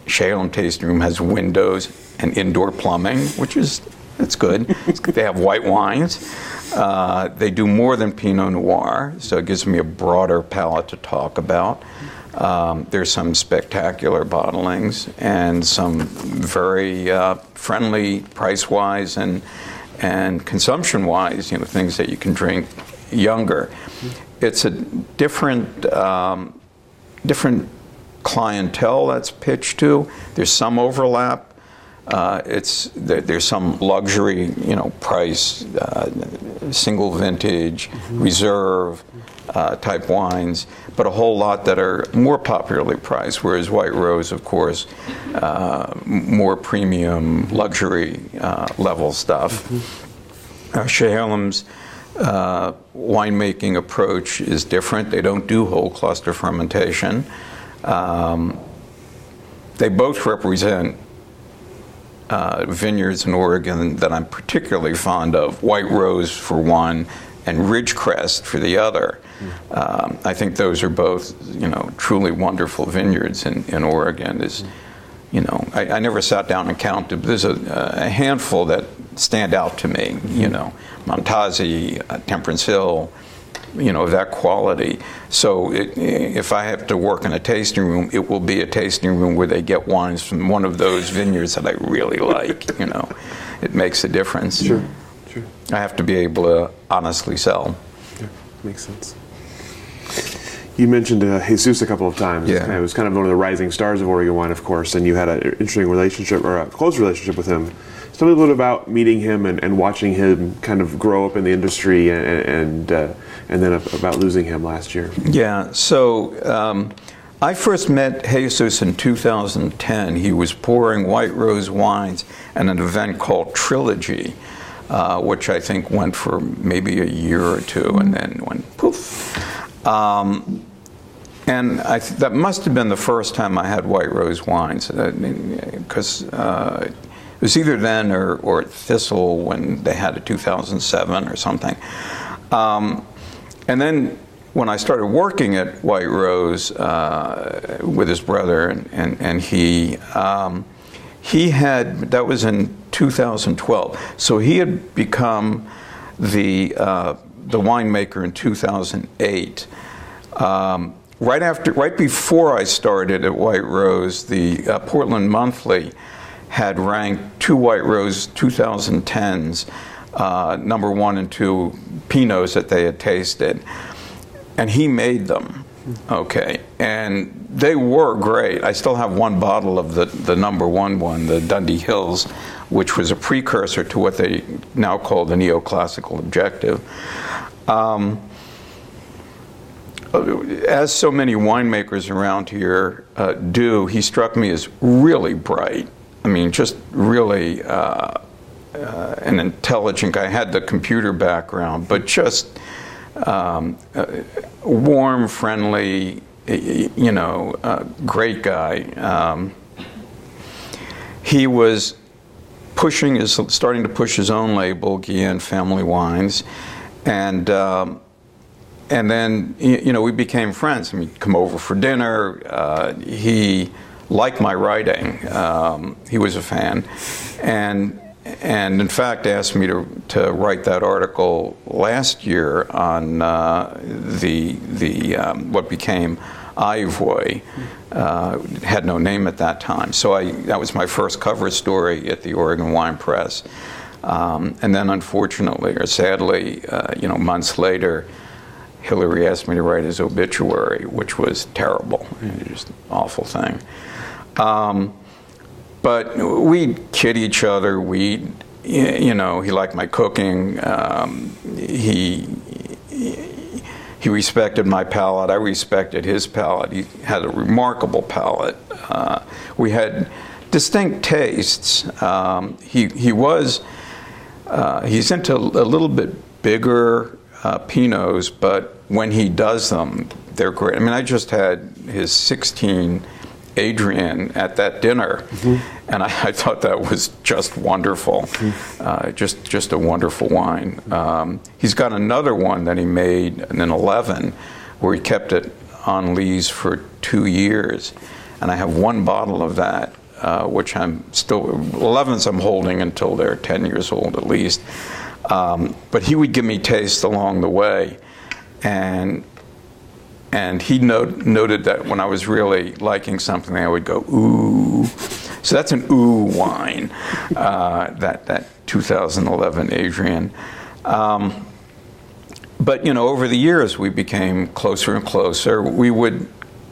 Chehalem tasting room has windows and indoor plumbing, which is it's good. they have white wines. Uh, they do more than Pinot Noir, so it gives me a broader palette to talk about. Um, there's some spectacular bottlings and some very uh, friendly price-wise and and consumption-wise, you know, things that you can drink younger. It's a different um, different clientele that's pitched to. There's some overlap. Uh, it's there, there's some luxury, you know, price, uh, single vintage, reserve uh, type wines, but a whole lot that are more popularly priced. Whereas White Rose, of course, uh, more premium luxury uh, level stuff. Uh, Chehalem's uh, winemaking approach is different. They don't do whole cluster fermentation. Um, they both represent uh, vineyards in Oregon that I'm particularly fond of. White Rose for one, and Ridgecrest for the other. Um, I think those are both, you know, truly wonderful vineyards in, in Oregon. Is, you know, I, I never sat down and counted. But there's a, a handful that stand out to me. You know, Momtazi, uh, Temperance Hill, you know, that quality. So it, if I have to work in a tasting room, it will be a tasting room where they get wines from one of those vineyards that I really like. You know, it makes a difference.
Sure.
I have to be able to honestly sell.
Yeah, makes sense. You mentioned uh, Jesús a couple of times.
Yeah.
It was kind of one of the rising stars of Oregon wine, of course, and you had an interesting relationship or a close relationship with him. Tell me a little bit about meeting him and, and watching him kind of grow up in the industry and and, uh, and then about losing him last year.
Yeah, so um, I first met Jesús in 2010. He was pouring White Rose wines at an event called Trilogy, uh, which I think went for maybe a year or two and then went poof. Um, and I th- that must have been the first time I had White Rose wines, because uh, it was either then or, or at Thistle when they had a 2007 or something. Um, and then when I started working at White Rose uh, with his brother and, and, and he, um, he had that was in 2012. So he had become the uh, the winemaker in 2008. Um, right after, right before I started at White Rose, the uh, Portland Monthly had ranked two White Rose 2010s uh, number one and two Pinots that they had tasted, and he made them. Okay, and they were great. I still have one bottle of the, the number one one, the Dundee Hills, which was a precursor to what they now call the neoclassical objective. Um, as so many winemakers around here uh, do, he struck me as really bright. I mean, just really uh, uh, an intelligent guy. Had the computer background, but just um, uh, warm, friendly, you know, uh, great guy. Um, he was pushing his, starting to push his own label, Guillén Family Wines, and um, and then you know we became friends. I mean, come over for dinner. Uh, he liked my writing. Um, he was a fan, and and in fact asked me to, to write that article last year on uh, the the um, what became AHIVOY. Uh, had no name at that time, so I that was my first cover story at the Oregon Wine Press. Um, and then, unfortunately or sadly, uh, you know, months later, Hilary asked me to write his obituary, which was terrible, just an awful thing. Um, but we'd kid each other. We, you know, he liked my cooking. Um, he he respected my palate. I respected his palate. He had a remarkable palate. Uh, we had distinct tastes. Um, he he was uh, he's into a little bit bigger uh, Pinots, but when he does them, they're great. I mean, I just had his 16 Adrian at that dinner, mm-hmm. and I, I, thought that was just wonderful, mm-hmm. uh, just just a wonderful wine. Um, he's got another one that he made in an 11, where he kept it on lees for two years, and I have one bottle of that, uh, which I'm still 11s I'm holding until they're 10 years old at least. Um, but he would give me taste along the way, and and he note, noted that when I was really liking something, I would go ooh. So that's an ooh wine. Uh, that that 2011 Adrian. Um, but you know, over the years, we became closer and closer. We would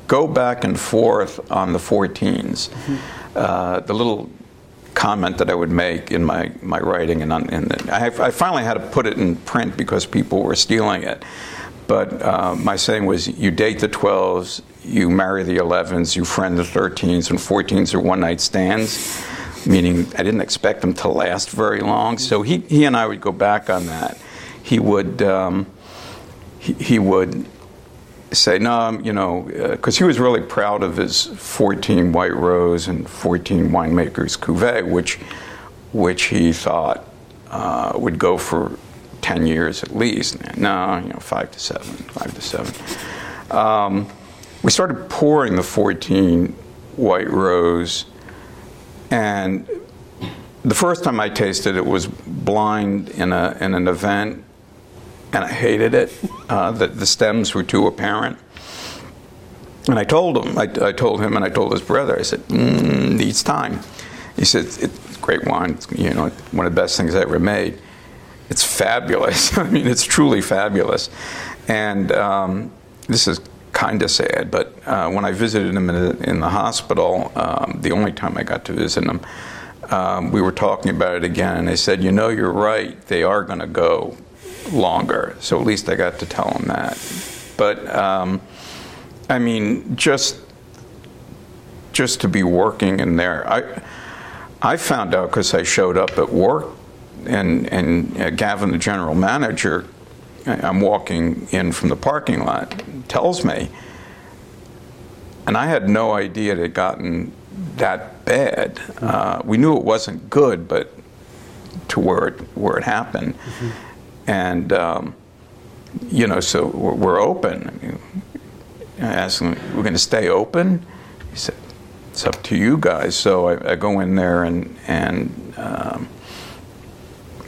go back and forth on the 14s. Mm-hmm. Uh, the little comment that I would make in my, my writing, and, on, and I, I finally had to put it in print because people were stealing it. But uh, my saying was you date the 12s, you marry the 11s, you friend the 13s, and 14s are one night stands, meaning I didn't expect them to last very long. So he, he and I would go back on that. He would, um, he, he, would say, no, you know, because uh, he was really proud of his 14 White Rose and 14 winemakers cuvee, which, which he thought uh, would go for 10 years at least. No, you know, five to seven, five to seven. Um, we started pouring the 14 White Rose, and the first time I tasted it was blind in, a, in an event, and I hated it. Uh, the, the stems were too apparent. And I told him, I, I, told him, and I told his brother, I said, mm, needs time. He said, it's great wine, it's, you know, one of the best things I ever made it's fabulous. I mean, it's truly fabulous. And um, this is kind of sad, but uh, when I visited him in, the, in the hospital, um, the only time I got to visit him, um, we were talking about it again, and they said, "You know, you're right. They are going to go longer." So at least I got to tell him that. But um, I mean, just just to be working in there, I I found out because I showed up at work and, and uh, Gavin, the general manager, I'm walking in from the parking lot, tells me, and I had no idea it had gotten that bad. Uh, we knew it wasn't good, but to where it, where it happened. Mm-hmm. And, um, you know, so we're, we're open. I, mean, I asked him, we're going to stay open? He said, it's up to you guys. So I, I go in there and and um,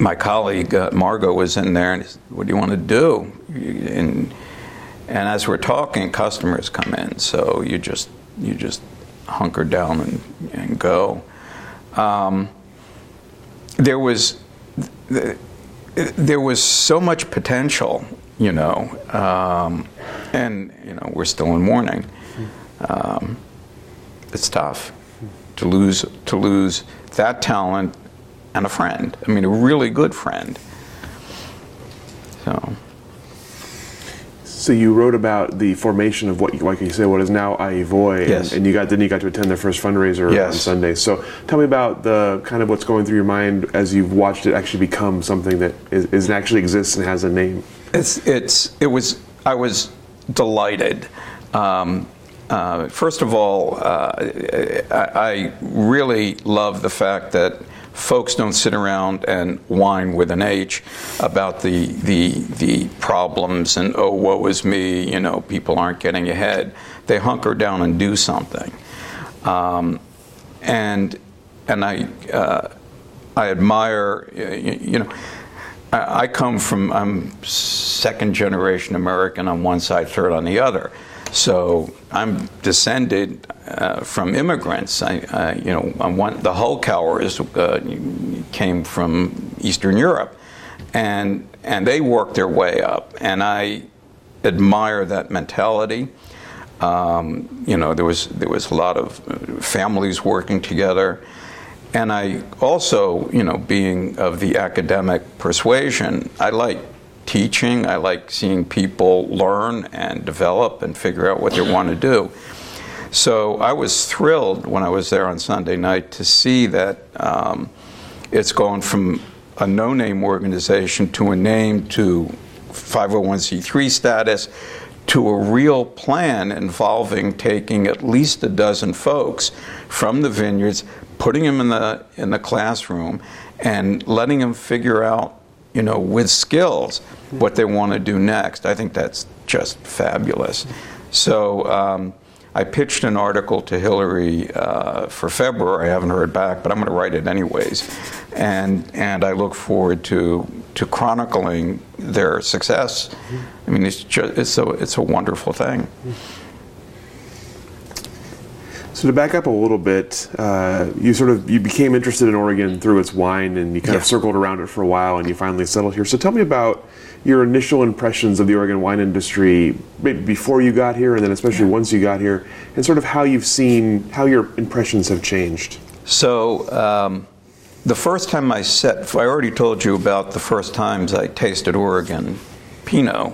my colleague uh, Margot was in there and said, what do you want to do? And and as we're talking, customers come in, so you just you just hunker down and, and go. Um, there was there was so much potential, you know, um, and you know we're still in mourning. Um, it's tough to lose to lose that talent and a friend. I mean, a really good friend. So.
So you wrote about the formation of what, like you said, what is now Ai
yes.
and, and, you got then you got to attend their first fundraiser
yes.
on Sunday. So tell me about the kind of what's going through your mind as you've watched it actually become something that is, is actually exists and has a name.
It's it's it was I was delighted. Um, uh, first of all, uh, I, I really love the fact that folks don't sit around and whine with an H about the the the problems and oh woe is me, you know, people aren't getting ahead. They hunker down and do something, um, and and I uh, I admire you, you know. I come from, I'm second generation American on one side, third on the other. So I'm descended uh, from immigrants. I, uh, you know, one, the Hulkowers uh, came from Eastern Europe, and and they worked their way up, and I admire that mentality. Um, you know, there was there was a lot of families working together, and I also, you know, being of the academic persuasion, I like teaching. I like seeing people learn and develop and figure out what they want to do. So I was thrilled when I was there on Sunday night to see that um, it's gone from a no name organization to a name to 501c3 status to a real plan involving taking at least a dozen folks from the vineyards, putting them in the, in the classroom, and letting them figure out you know, with skills, what they want to do next. I think that's just fabulous. So um, I pitched an article to Hilary uh, for February. I haven't heard back, but I'm going to write it anyways. And and I look forward to to chronicling their success. I mean, it's just it's a it's a wonderful thing.
So to back up a little bit, uh, you sort of you became interested in Oregon through its wine, and you kind of circled around it for a while, and you finally settled here. So tell me about your initial impressions of the Oregon wine industry, maybe before you got here, and then especially yeah. once you got here, and sort of how you've seen how your impressions have changed.
So. Um, the first time I set, I already told you about the first times I tasted Oregon Pinot.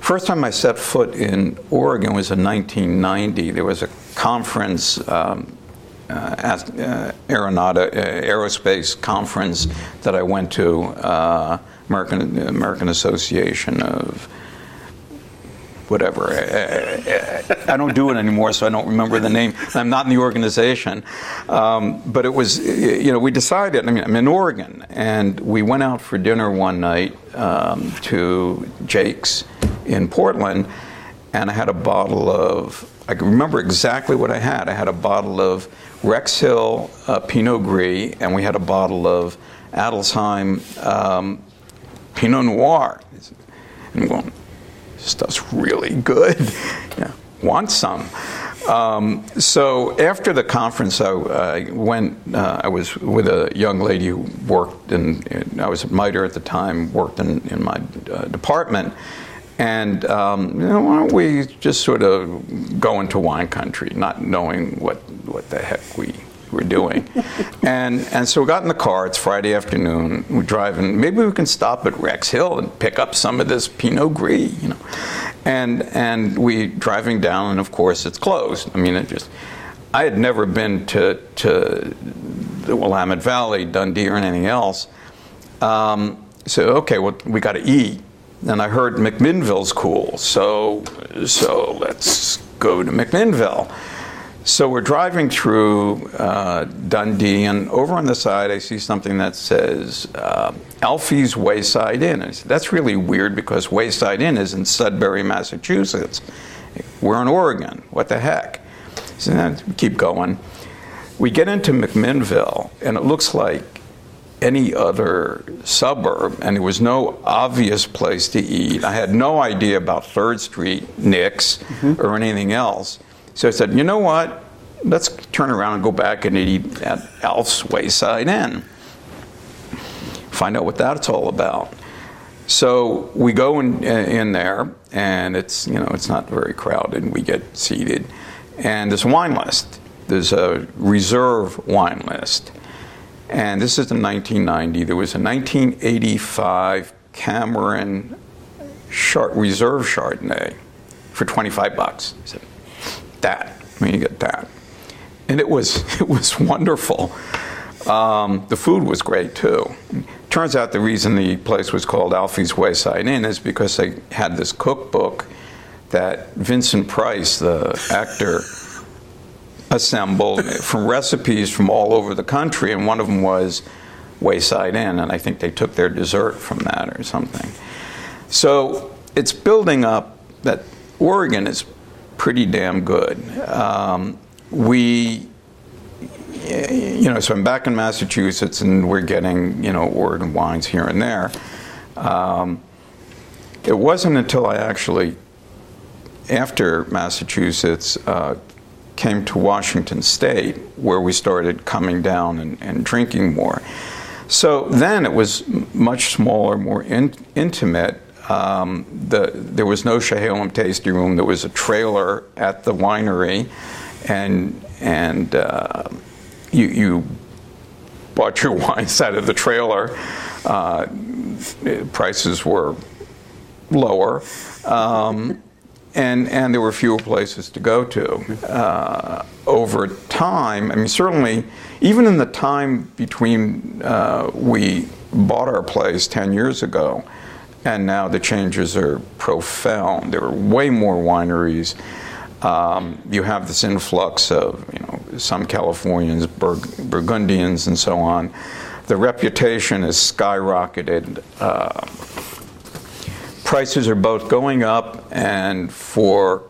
First time I set foot in Oregon was in 1990. There was a conference, um, uh, uh, uh, aerospace conference that I went to, uh, American American Association of whatever. I, I, don't do it anymore, so I don't remember the name. I'm not in the organization. Um, but it was, you know, we decided, I mean, I'm in Oregon, and we went out for dinner one night um, to Jake's in Portland, and I had a bottle of I can remember exactly what I had. I had a bottle of Rex Hill uh, Pinot Gris, and we had a bottle of Adelsheim um, Pinot Noir. And stuff's really good. yeah, want some. Um, so after the conference, I, I went. Uh, I was with a young lady who worked in. in I was at MITRE at the time. Worked in, in my uh, department, and um, you know, why don't we just sort of go into wine country, not knowing what, what the heck we were doing. and, and so we got in the car, it's Friday afternoon, we're driving, maybe we can stop at Rex Hill and pick up some of this Pinot Gris, you know. And, and we driving down, and of course it's closed. I mean, it just, I had never been to, to the Willamette Valley, Dundee, or anything else. Um, so, okay, well, we got to eat and I heard McMinnville's cool, so so let's go to McMinnville. So we're driving through uh, Dundee, and over on the side, I see something that says uh, Alfie's Wayside Inn. I said, That's really weird because Wayside Inn is in Sudbury, Massachusetts. We're in Oregon. What the heck? So then we keep going. We get into McMinnville, and it looks like any other suburb, and there was no obvious place to eat. I had no idea about Third Street, Nick's, mm-hmm. or anything else. So I said, you know what? Let's turn around and go back and eat at Alf's Wayside Inn. Find out what that's all about. So we go in, in there, and it's you know it's not very crowded. And we get seated, and there's a wine list. There's a reserve wine list, and this is in 1990. There was a 1985 Cameron Reserve Chardonnay for 25 bucks. I said, that. Mean, you get that, and it was it was wonderful. Um, the food was great too. Turns out the reason the place was called Alfie's Wayside Inn is because they had this cookbook that Vincent Price, the actor, assembled from recipes from all over the country, and one of them was Wayside Inn, and I think they took their dessert from that or something. So it's building up that Oregon is pretty damn good. Um, we, you know, so I'm back in Massachusetts, and we're getting, you know, Oregon wines here and there. Um, it wasn't until I actually, after Massachusetts, uh, came to Washington State, where we started coming down and, and drinking more. So then it was much smaller, more in, intimate. Um, the, there was no Chehalem tasting room. There was a trailer at the winery, and and uh, you, you bought your wines out of the trailer. Uh, prices were lower. Um, and, and there were fewer places to go to. Uh, over time, I mean, certainly, even in the time between uh, we bought our place 10 years ago and now the changes are profound. There are way more wineries. Um, you have this influx of, you know, some Californians, Burg- Burgundians, and so on. The reputation has skyrocketed. Uh, prices are both going up, and for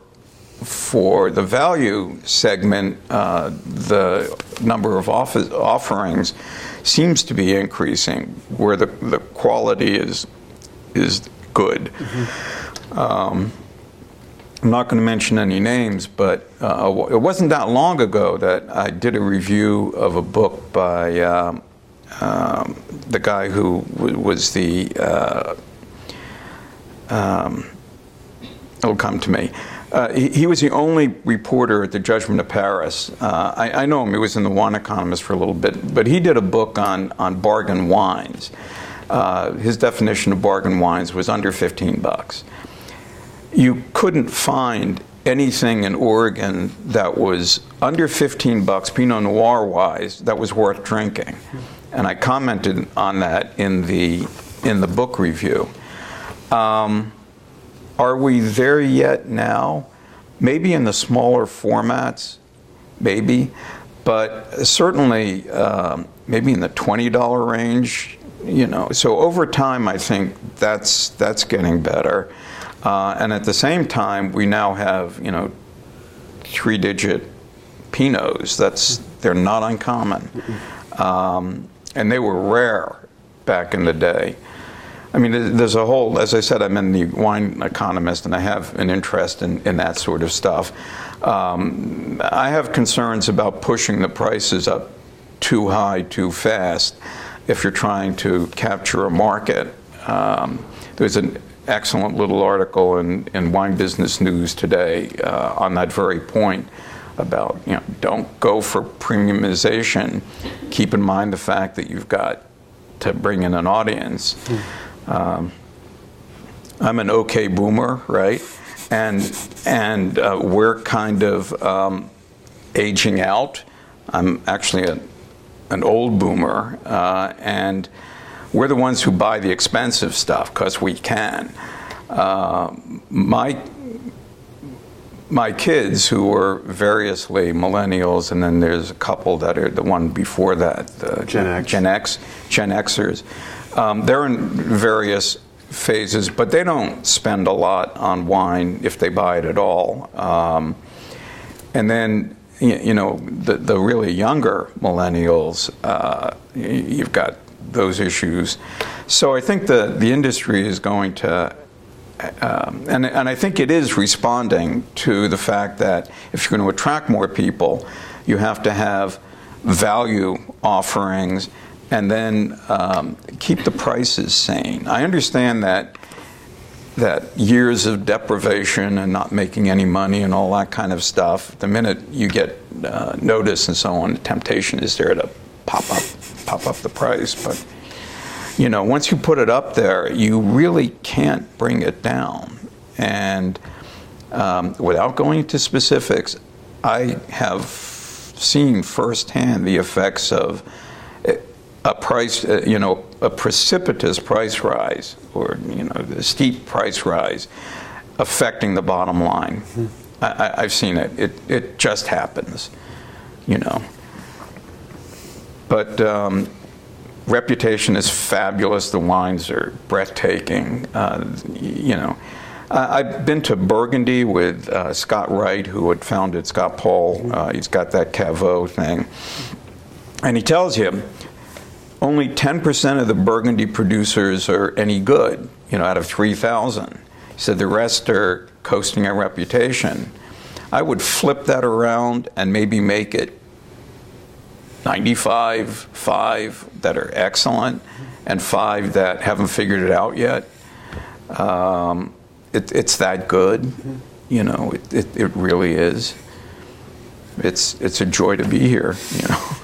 for the value segment, uh, the number of office, offerings seems to be increasing, where the, the quality is is good. Mm-hmm. Um, I'm not going to mention any names, but uh, it wasn't that long ago that I did a review of a book by um, um, the guy who w- was the uh, um, it'll come to me. Uh, he, he, was the only reporter at the Judgment of Paris. Uh, I, I, know him. He was in the Wine Economist for a little bit, but he did a book on on bargain wines. Uh, his definition of bargain wines was under 15 bucks. You couldn't find anything in Oregon that was under 15 bucks, Pinot Noir wise, that was worth drinking. And I commented on that in the in the book review. Um, are we there yet now? Maybe in the smaller formats, maybe, but certainly um, maybe in the $20 range. You know, so over time, I think that's that's getting better, uh, and at the same time, we now have you know three-digit pinots. That's they're not uncommon, um, and they were rare back in the day. I mean, there's a whole, as I said, I'm in the wine economist and I have an interest in, in that sort of stuff. Um, I have concerns about pushing the prices up too high too fast if you're trying to capture a market. Um, there's an excellent little article in, in Wine Business News today uh, on that very point about, you know, don't go for premiumization. Keep in mind the fact that you've got to bring in an audience. Mm. Um, I'm an okay boomer, right? And and uh, we're kind of um, aging out. I'm actually a, an old boomer, uh, and we're the ones who buy the expensive stuff because we can. Uh, my my kids, who were variously millennials, and then there's a couple that are the one before that, the
Gen X,
Gen X, Gen Xers. Um, they're in various phases, but they don't spend a lot on wine if they buy it at all. Um, and then you know, the, the really younger millennials, uh, you've got those issues. So I think the, the industry is going to, um, and, and I think it is responding to the fact that if you're going to attract more people, you have to have value offerings and then um, keep the prices sane. I understand that that years of deprivation and not making any money and all that kind of stuff. The minute you get uh, notice and so on, the temptation is there to pop up, pop up the price. But you know, once you put it up there, you really can't bring it down. And um, without going into specifics, I have seen firsthand the effects of a price, uh, you know, a precipitous price rise or, you know, the steep price rise affecting the bottom line. Mm-hmm. I, have seen it. it. It just happens, you know. But um, reputation is fabulous. The wines are breathtaking. Uh, you know, I've been to Burgundy with uh, Scott Wright, who had founded Scott Paul. Mm-hmm. Uh, he's got that Caveau thing, and he tells you only 10% of the Burgundy producers are any good, you know, out of 3,000. He said the rest are coasting on reputation. I would flip that around and maybe make it 95, 5 that are excellent, and 5 that haven't figured it out yet. Um, it, it's that good, you know, it, it, it really is. It's, it's a joy to be here, you know.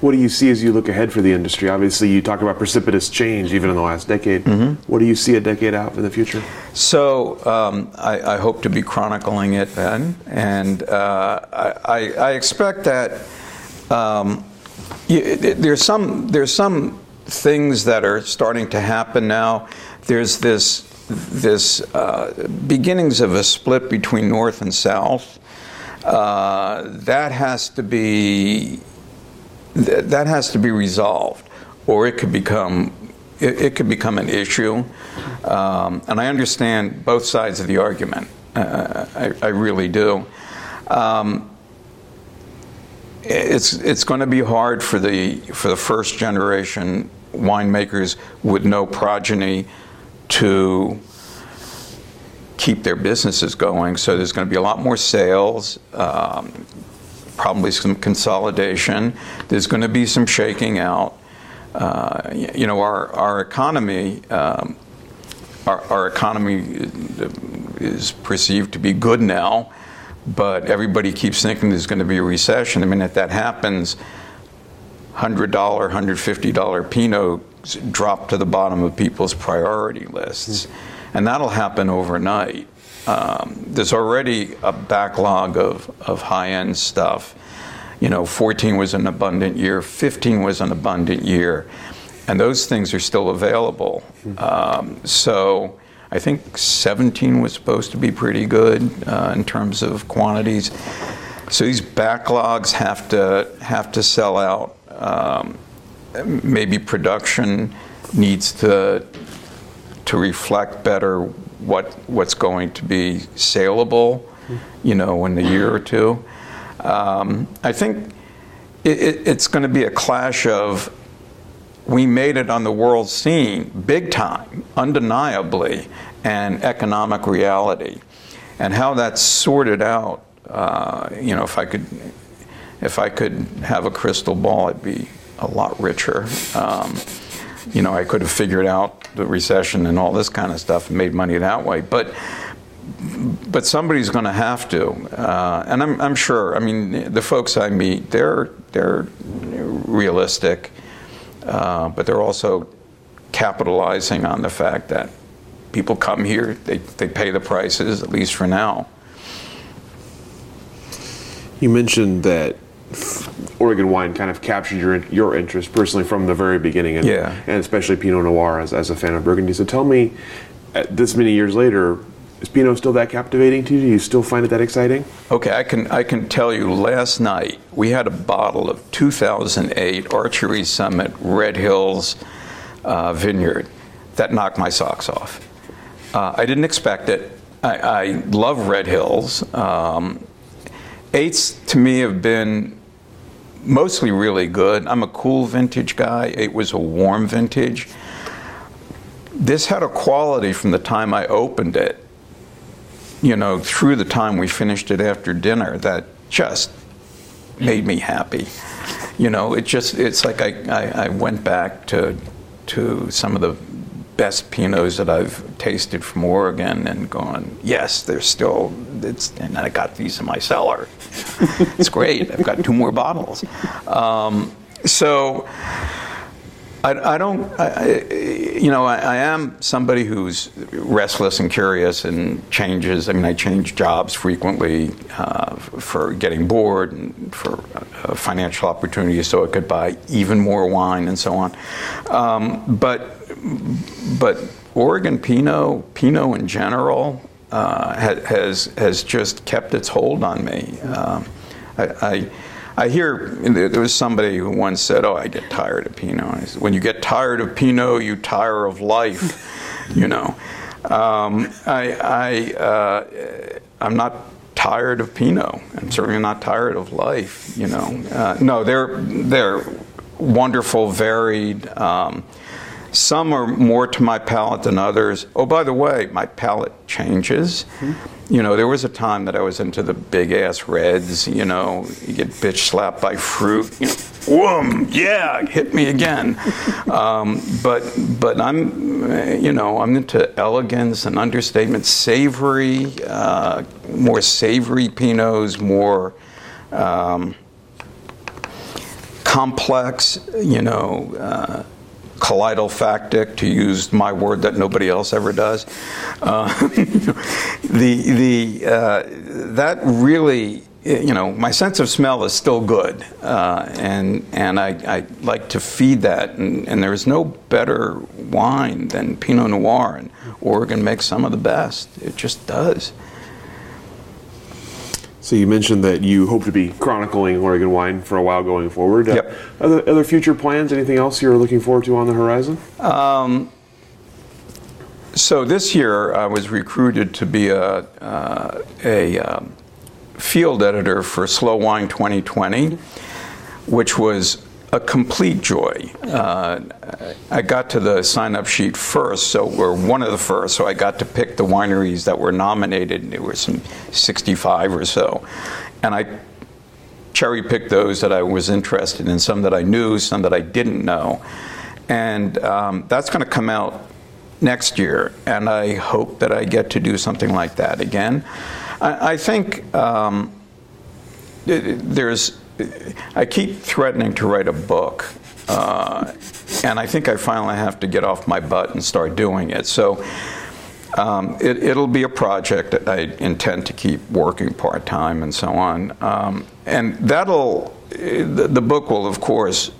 What do you see as you look ahead for the industry? Obviously, you talk about precipitous change even in the last decade. Mm-hmm. What do you see a decade out in the future?
So um, I, I, hope to be chronicling it then, and uh, I, I, expect that um, you, there's some there's some things that are starting to happen now. There's this this uh, beginnings of a split between North and South. Uh, that has to be th- that has to be resolved, or it could become it, it could become an issue. Um, and I understand both sides of the argument. Uh, I, I, really do. Um, it's it's going to be hard for the for the first generation winemakers with no progeny to keep their businesses going. So there's going to be a lot more sales. Um, probably some consolidation. There's going to be some shaking out. Uh, you know, our, our economy, um, our, our economy is perceived to be good now, but everybody keeps thinking there's going to be a recession. I mean, if that happens, $100, $150 Pinot drop to the bottom of people's priority lists. And that'll happen overnight. Um, there's already a backlog of, of high end stuff. You know, 14 was an abundant year, 15 was an abundant year, and those things are still available. Um, so I think 17 was supposed to be pretty good uh, in terms of quantities. So these backlogs have to have to sell out. Um, maybe production needs to to reflect better what what's going to be saleable, you know, in a year or two. Um, I think it, it, it's going to be a clash of we made it on the world scene big time, undeniably, and economic reality, and how that's sorted out. Uh, you know, if I could, if I could have a crystal ball, I'd be a lot richer. Um, you know, I could have figured out the recession and all this kind of stuff and made money that way. But but somebody's going to have to, uh, and I'm, I'm sure. I mean, the folks I meet, they're they're realistic, uh, but they're also capitalizing on the fact that people come here, they they pay the prices at least for now.
You mentioned that Oregon wine kind of captured your your interest personally from the very beginning, and,
yeah.
and especially Pinot Noir as, as a fan of Burgundy. So tell me, this many years later, is Pinot still that captivating to you? Do you still find it that exciting?
Okay, I can I can tell you. Last night we had a bottle of 2008 Archery Summit Red Hills uh, Vineyard that knocked my socks off. Uh, I didn't expect it. I, I love Red Hills. Um, eights to me have been mostly really good. I'm a cool vintage guy. It was a warm vintage. This had a quality from the time I opened it, you know, through the time we finished it after dinner that just made me happy. You know, it just, it's like I, I, I went back to, to some of the best Pinots that I've tasted from Oregon and gone, yes, they're still, it's, and I got these in my cellar. it's great. I've got two more bottles. Um, so I, I don't, I, you know, I, I, am somebody who's restless and curious and changes. I mean, I change jobs frequently uh, for getting bored and for uh, financial opportunities so I could buy even more wine and so on. Um, but, but Oregon Pinot, Pinot in general, uh, has, has just kept its hold on me. Um, I I hear there was somebody who once said, "Oh, I get tired of Pinot." Said, when you get tired of Pinot, you tire of life. you know, um, I, I uh, I'm not tired of Pinot. I'm certainly not tired of life. You know, uh, no, they're they're wonderful, varied. Um, some are more to my palate than others. Oh, by the way, my palate changes. Mm-hmm. You know, there was a time that I was into the big ass reds. You know, you get bitch slapped by fruit. You know, whoom, yeah, hit me again. um, but but I'm, you know, I'm into elegance and understatement, savory, uh, more savory pinots, more. Um, complex, you know, uh, kaleidolfactic, to use my word that nobody else ever does. Uh, the the uh, that really, you know, my sense of smell is still good, uh, and and I, I, like to feed that. And, and there's no better wine than Pinot Noir, and Oregon makes some of the best. It just does.
So you mentioned that you hope to be chronicling Oregon wine for a while going forward.
Uh, yep.
Uh, other, other future plans? Anything else you're looking forward to on the horizon? Um,
so this year I was recruited to be a, uh, a um, field editor for Slow Wine 2020, which was a complete joy. Uh, I got to the sign up sheet first, so we're one of the first, so I got to pick the wineries that were nominated. And there were some 65 or so. And I cherry picked those that I was interested in, some that I knew, some that I didn't know. And um, that's going to come out next year, and I hope that I get to do something like that again. I, I think um, there's I keep threatening to write a book, uh, and I think I finally have to get off my butt and start doing it. So um, it, will be a project that I intend to keep working part time and so on. Um, and that'll, the, the, book will, of course,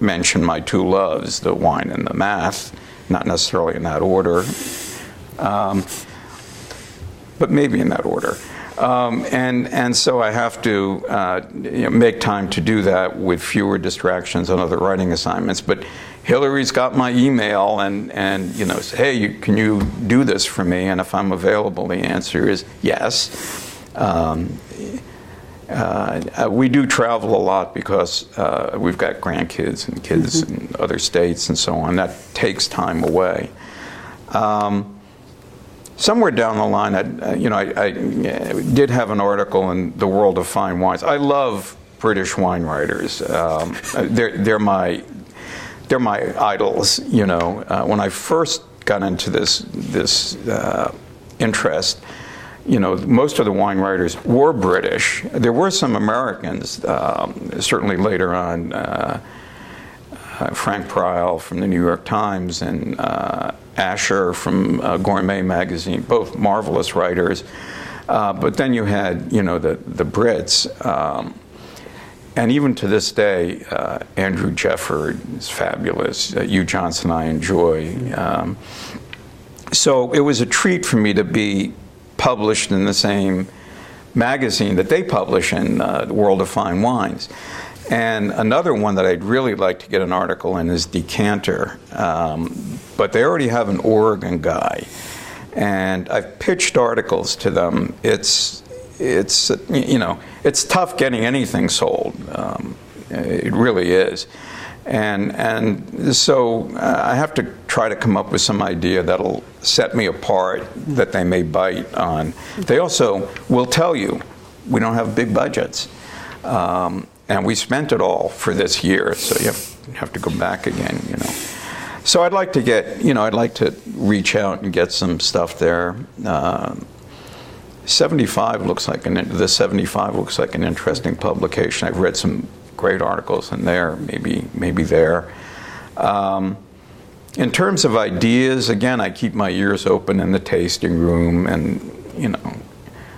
mention my two loves the wine and the math, not necessarily in that order, um, but maybe in that order. Um, and, and so I have to uh, you know, make time to do that with fewer distractions on other writing assignments. But Hilary's got my email and, and you know, say, hey, you, can you do this for me? And if I'm available, the answer is yes. Um, uh, uh we do travel a lot because uh, we've got grandkids and kids mm-hmm. in other states and so on. That takes time away. Um, somewhere down the line, I, you know, I, I, did have an article in the World of Fine Wines. I love British wine writers. Um, they're, they're my they're my idols. You know, uh, when I first got into this this uh, interest, you know, most of the wine writers were British. There were some Americans, um, certainly later on. Uh, uh Frank Prial from the New York Times and uh, Asher from uh, Gourmet magazine, both marvelous writers. Uh, but then you had, you know, the, the Brits. Um, and even to this day, uh, Andrew Jefford is fabulous. Uh, Hugh Johnson, I enjoy. Um, so it was a treat for me to be published in the same magazine that they publish in uh, the World of Fine Wines. And another one that I'd really like to get an article in is Decanter. Um, but they already have an Oregon guy. And I've pitched articles to them. It's it's you know it's tough getting anything sold. Um, it really is, and and so uh, I have to try to come up with some idea that'll set me apart that they may bite on. They also will tell you we don't have big budgets, um, and we spent it all for this year, so you have, to go back again. You know. So I'd like to get, you know, I'd like to reach out and get some stuff there. Uh, 75 looks like an the 75 looks like an interesting publication. I've read some great articles in there. Maybe maybe there. Um, in terms of ideas, again, I keep my ears open in the tasting room, and you know,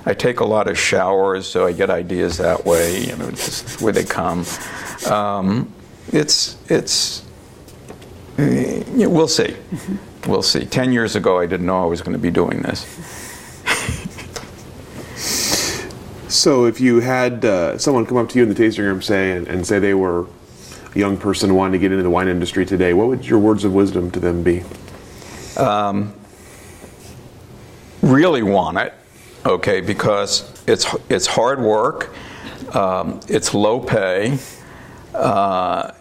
I take a lot of showers, so I get ideas that way. You know, just where they come. Um, it's it's yeah, we'll see. We'll see. Ten years ago, I didn't know I was going to be doing this.
so, if you had uh, someone come up to you in the tasting room, say, and, and, say they were a young person wanting to get into the wine industry today, what would your words of wisdom to them be? Um,
really want it, okay? Because it's it's hard work, um, it's low pay. Uh,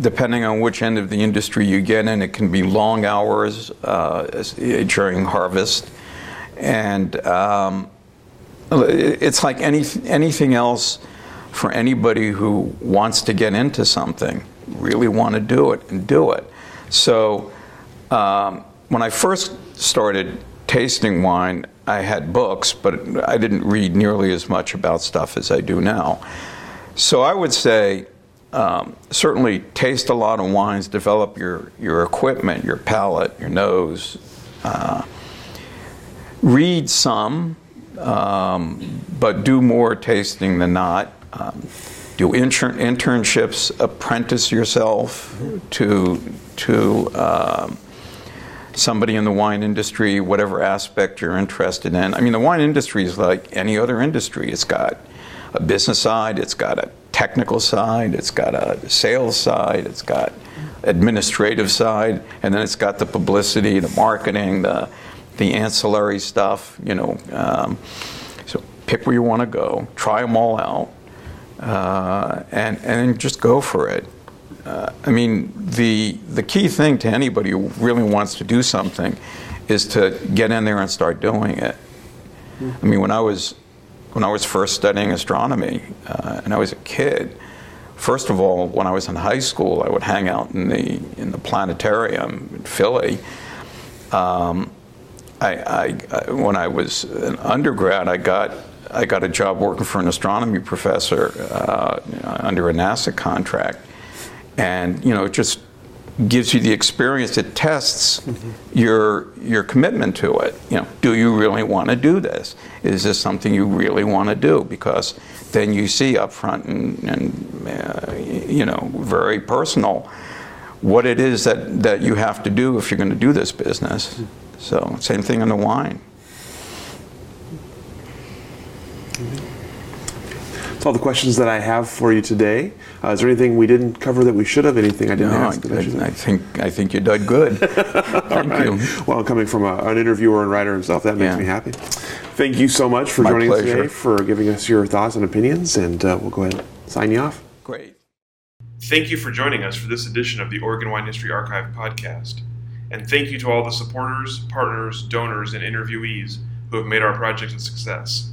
depending on which end of the industry you get in, it can be long hours uh, during harvest. And um, it's like any, anything else for anybody who wants to get into something, really want to do it and do it. So um, when I first started tasting wine, I had books, but I didn't read nearly as much about stuff as I do now. So I would say, um, certainly taste a lot of wines, develop your, your equipment, your palate, your nose. Uh, read some, um, but do more tasting than not. Um, do inter- internships, apprentice yourself to, to um, somebody in the wine industry, whatever aspect you're interested in. I mean, the wine industry is like any other industry. It's got a business side, it's got a technical side, it's got a sales side, it's got administrative side, and then it's got the publicity, the marketing, the the ancillary stuff. You know, um, so pick where you want to go, try them all out, uh, and and just go for it. Uh, I mean, the the key thing to anybody who really wants to do something is to get in there and start doing it. I mean, when I was when I was first studying astronomy uh, and I was a kid, first of all, when I was in high school, I would hang out in the in the planetarium in Philly. Um, I, I, I, when I was an undergrad, I got I got a job working for an astronomy professor uh, under a NASA contract, and you know, it just gives you the experience. It tests mm-hmm. your your commitment to it. You know, do you really want to do this? Is this something you really want to do? Because then you see up front and, and uh, you know very personal what it is that, that you have to do if you're going to do this business. Mm-hmm. So same thing in the wine.
All the questions that I have for you today. Uh, is there anything we didn't cover that we should have? Anything I didn't no, ask?
I, I, I, think I think you did good. Thank
right. you. Well, coming from a, an interviewer and writer himself, that makes yeah. me happy. Thank you so much for
My
joining
pleasure.
us today, for giving us your thoughts and opinions, and uh, we'll go ahead and sign you off.
Great.
Thank you for joining us for this edition of the Oregon Wine History Archive podcast. And thank you to all the supporters, partners, donors, and interviewees who have made our project a success.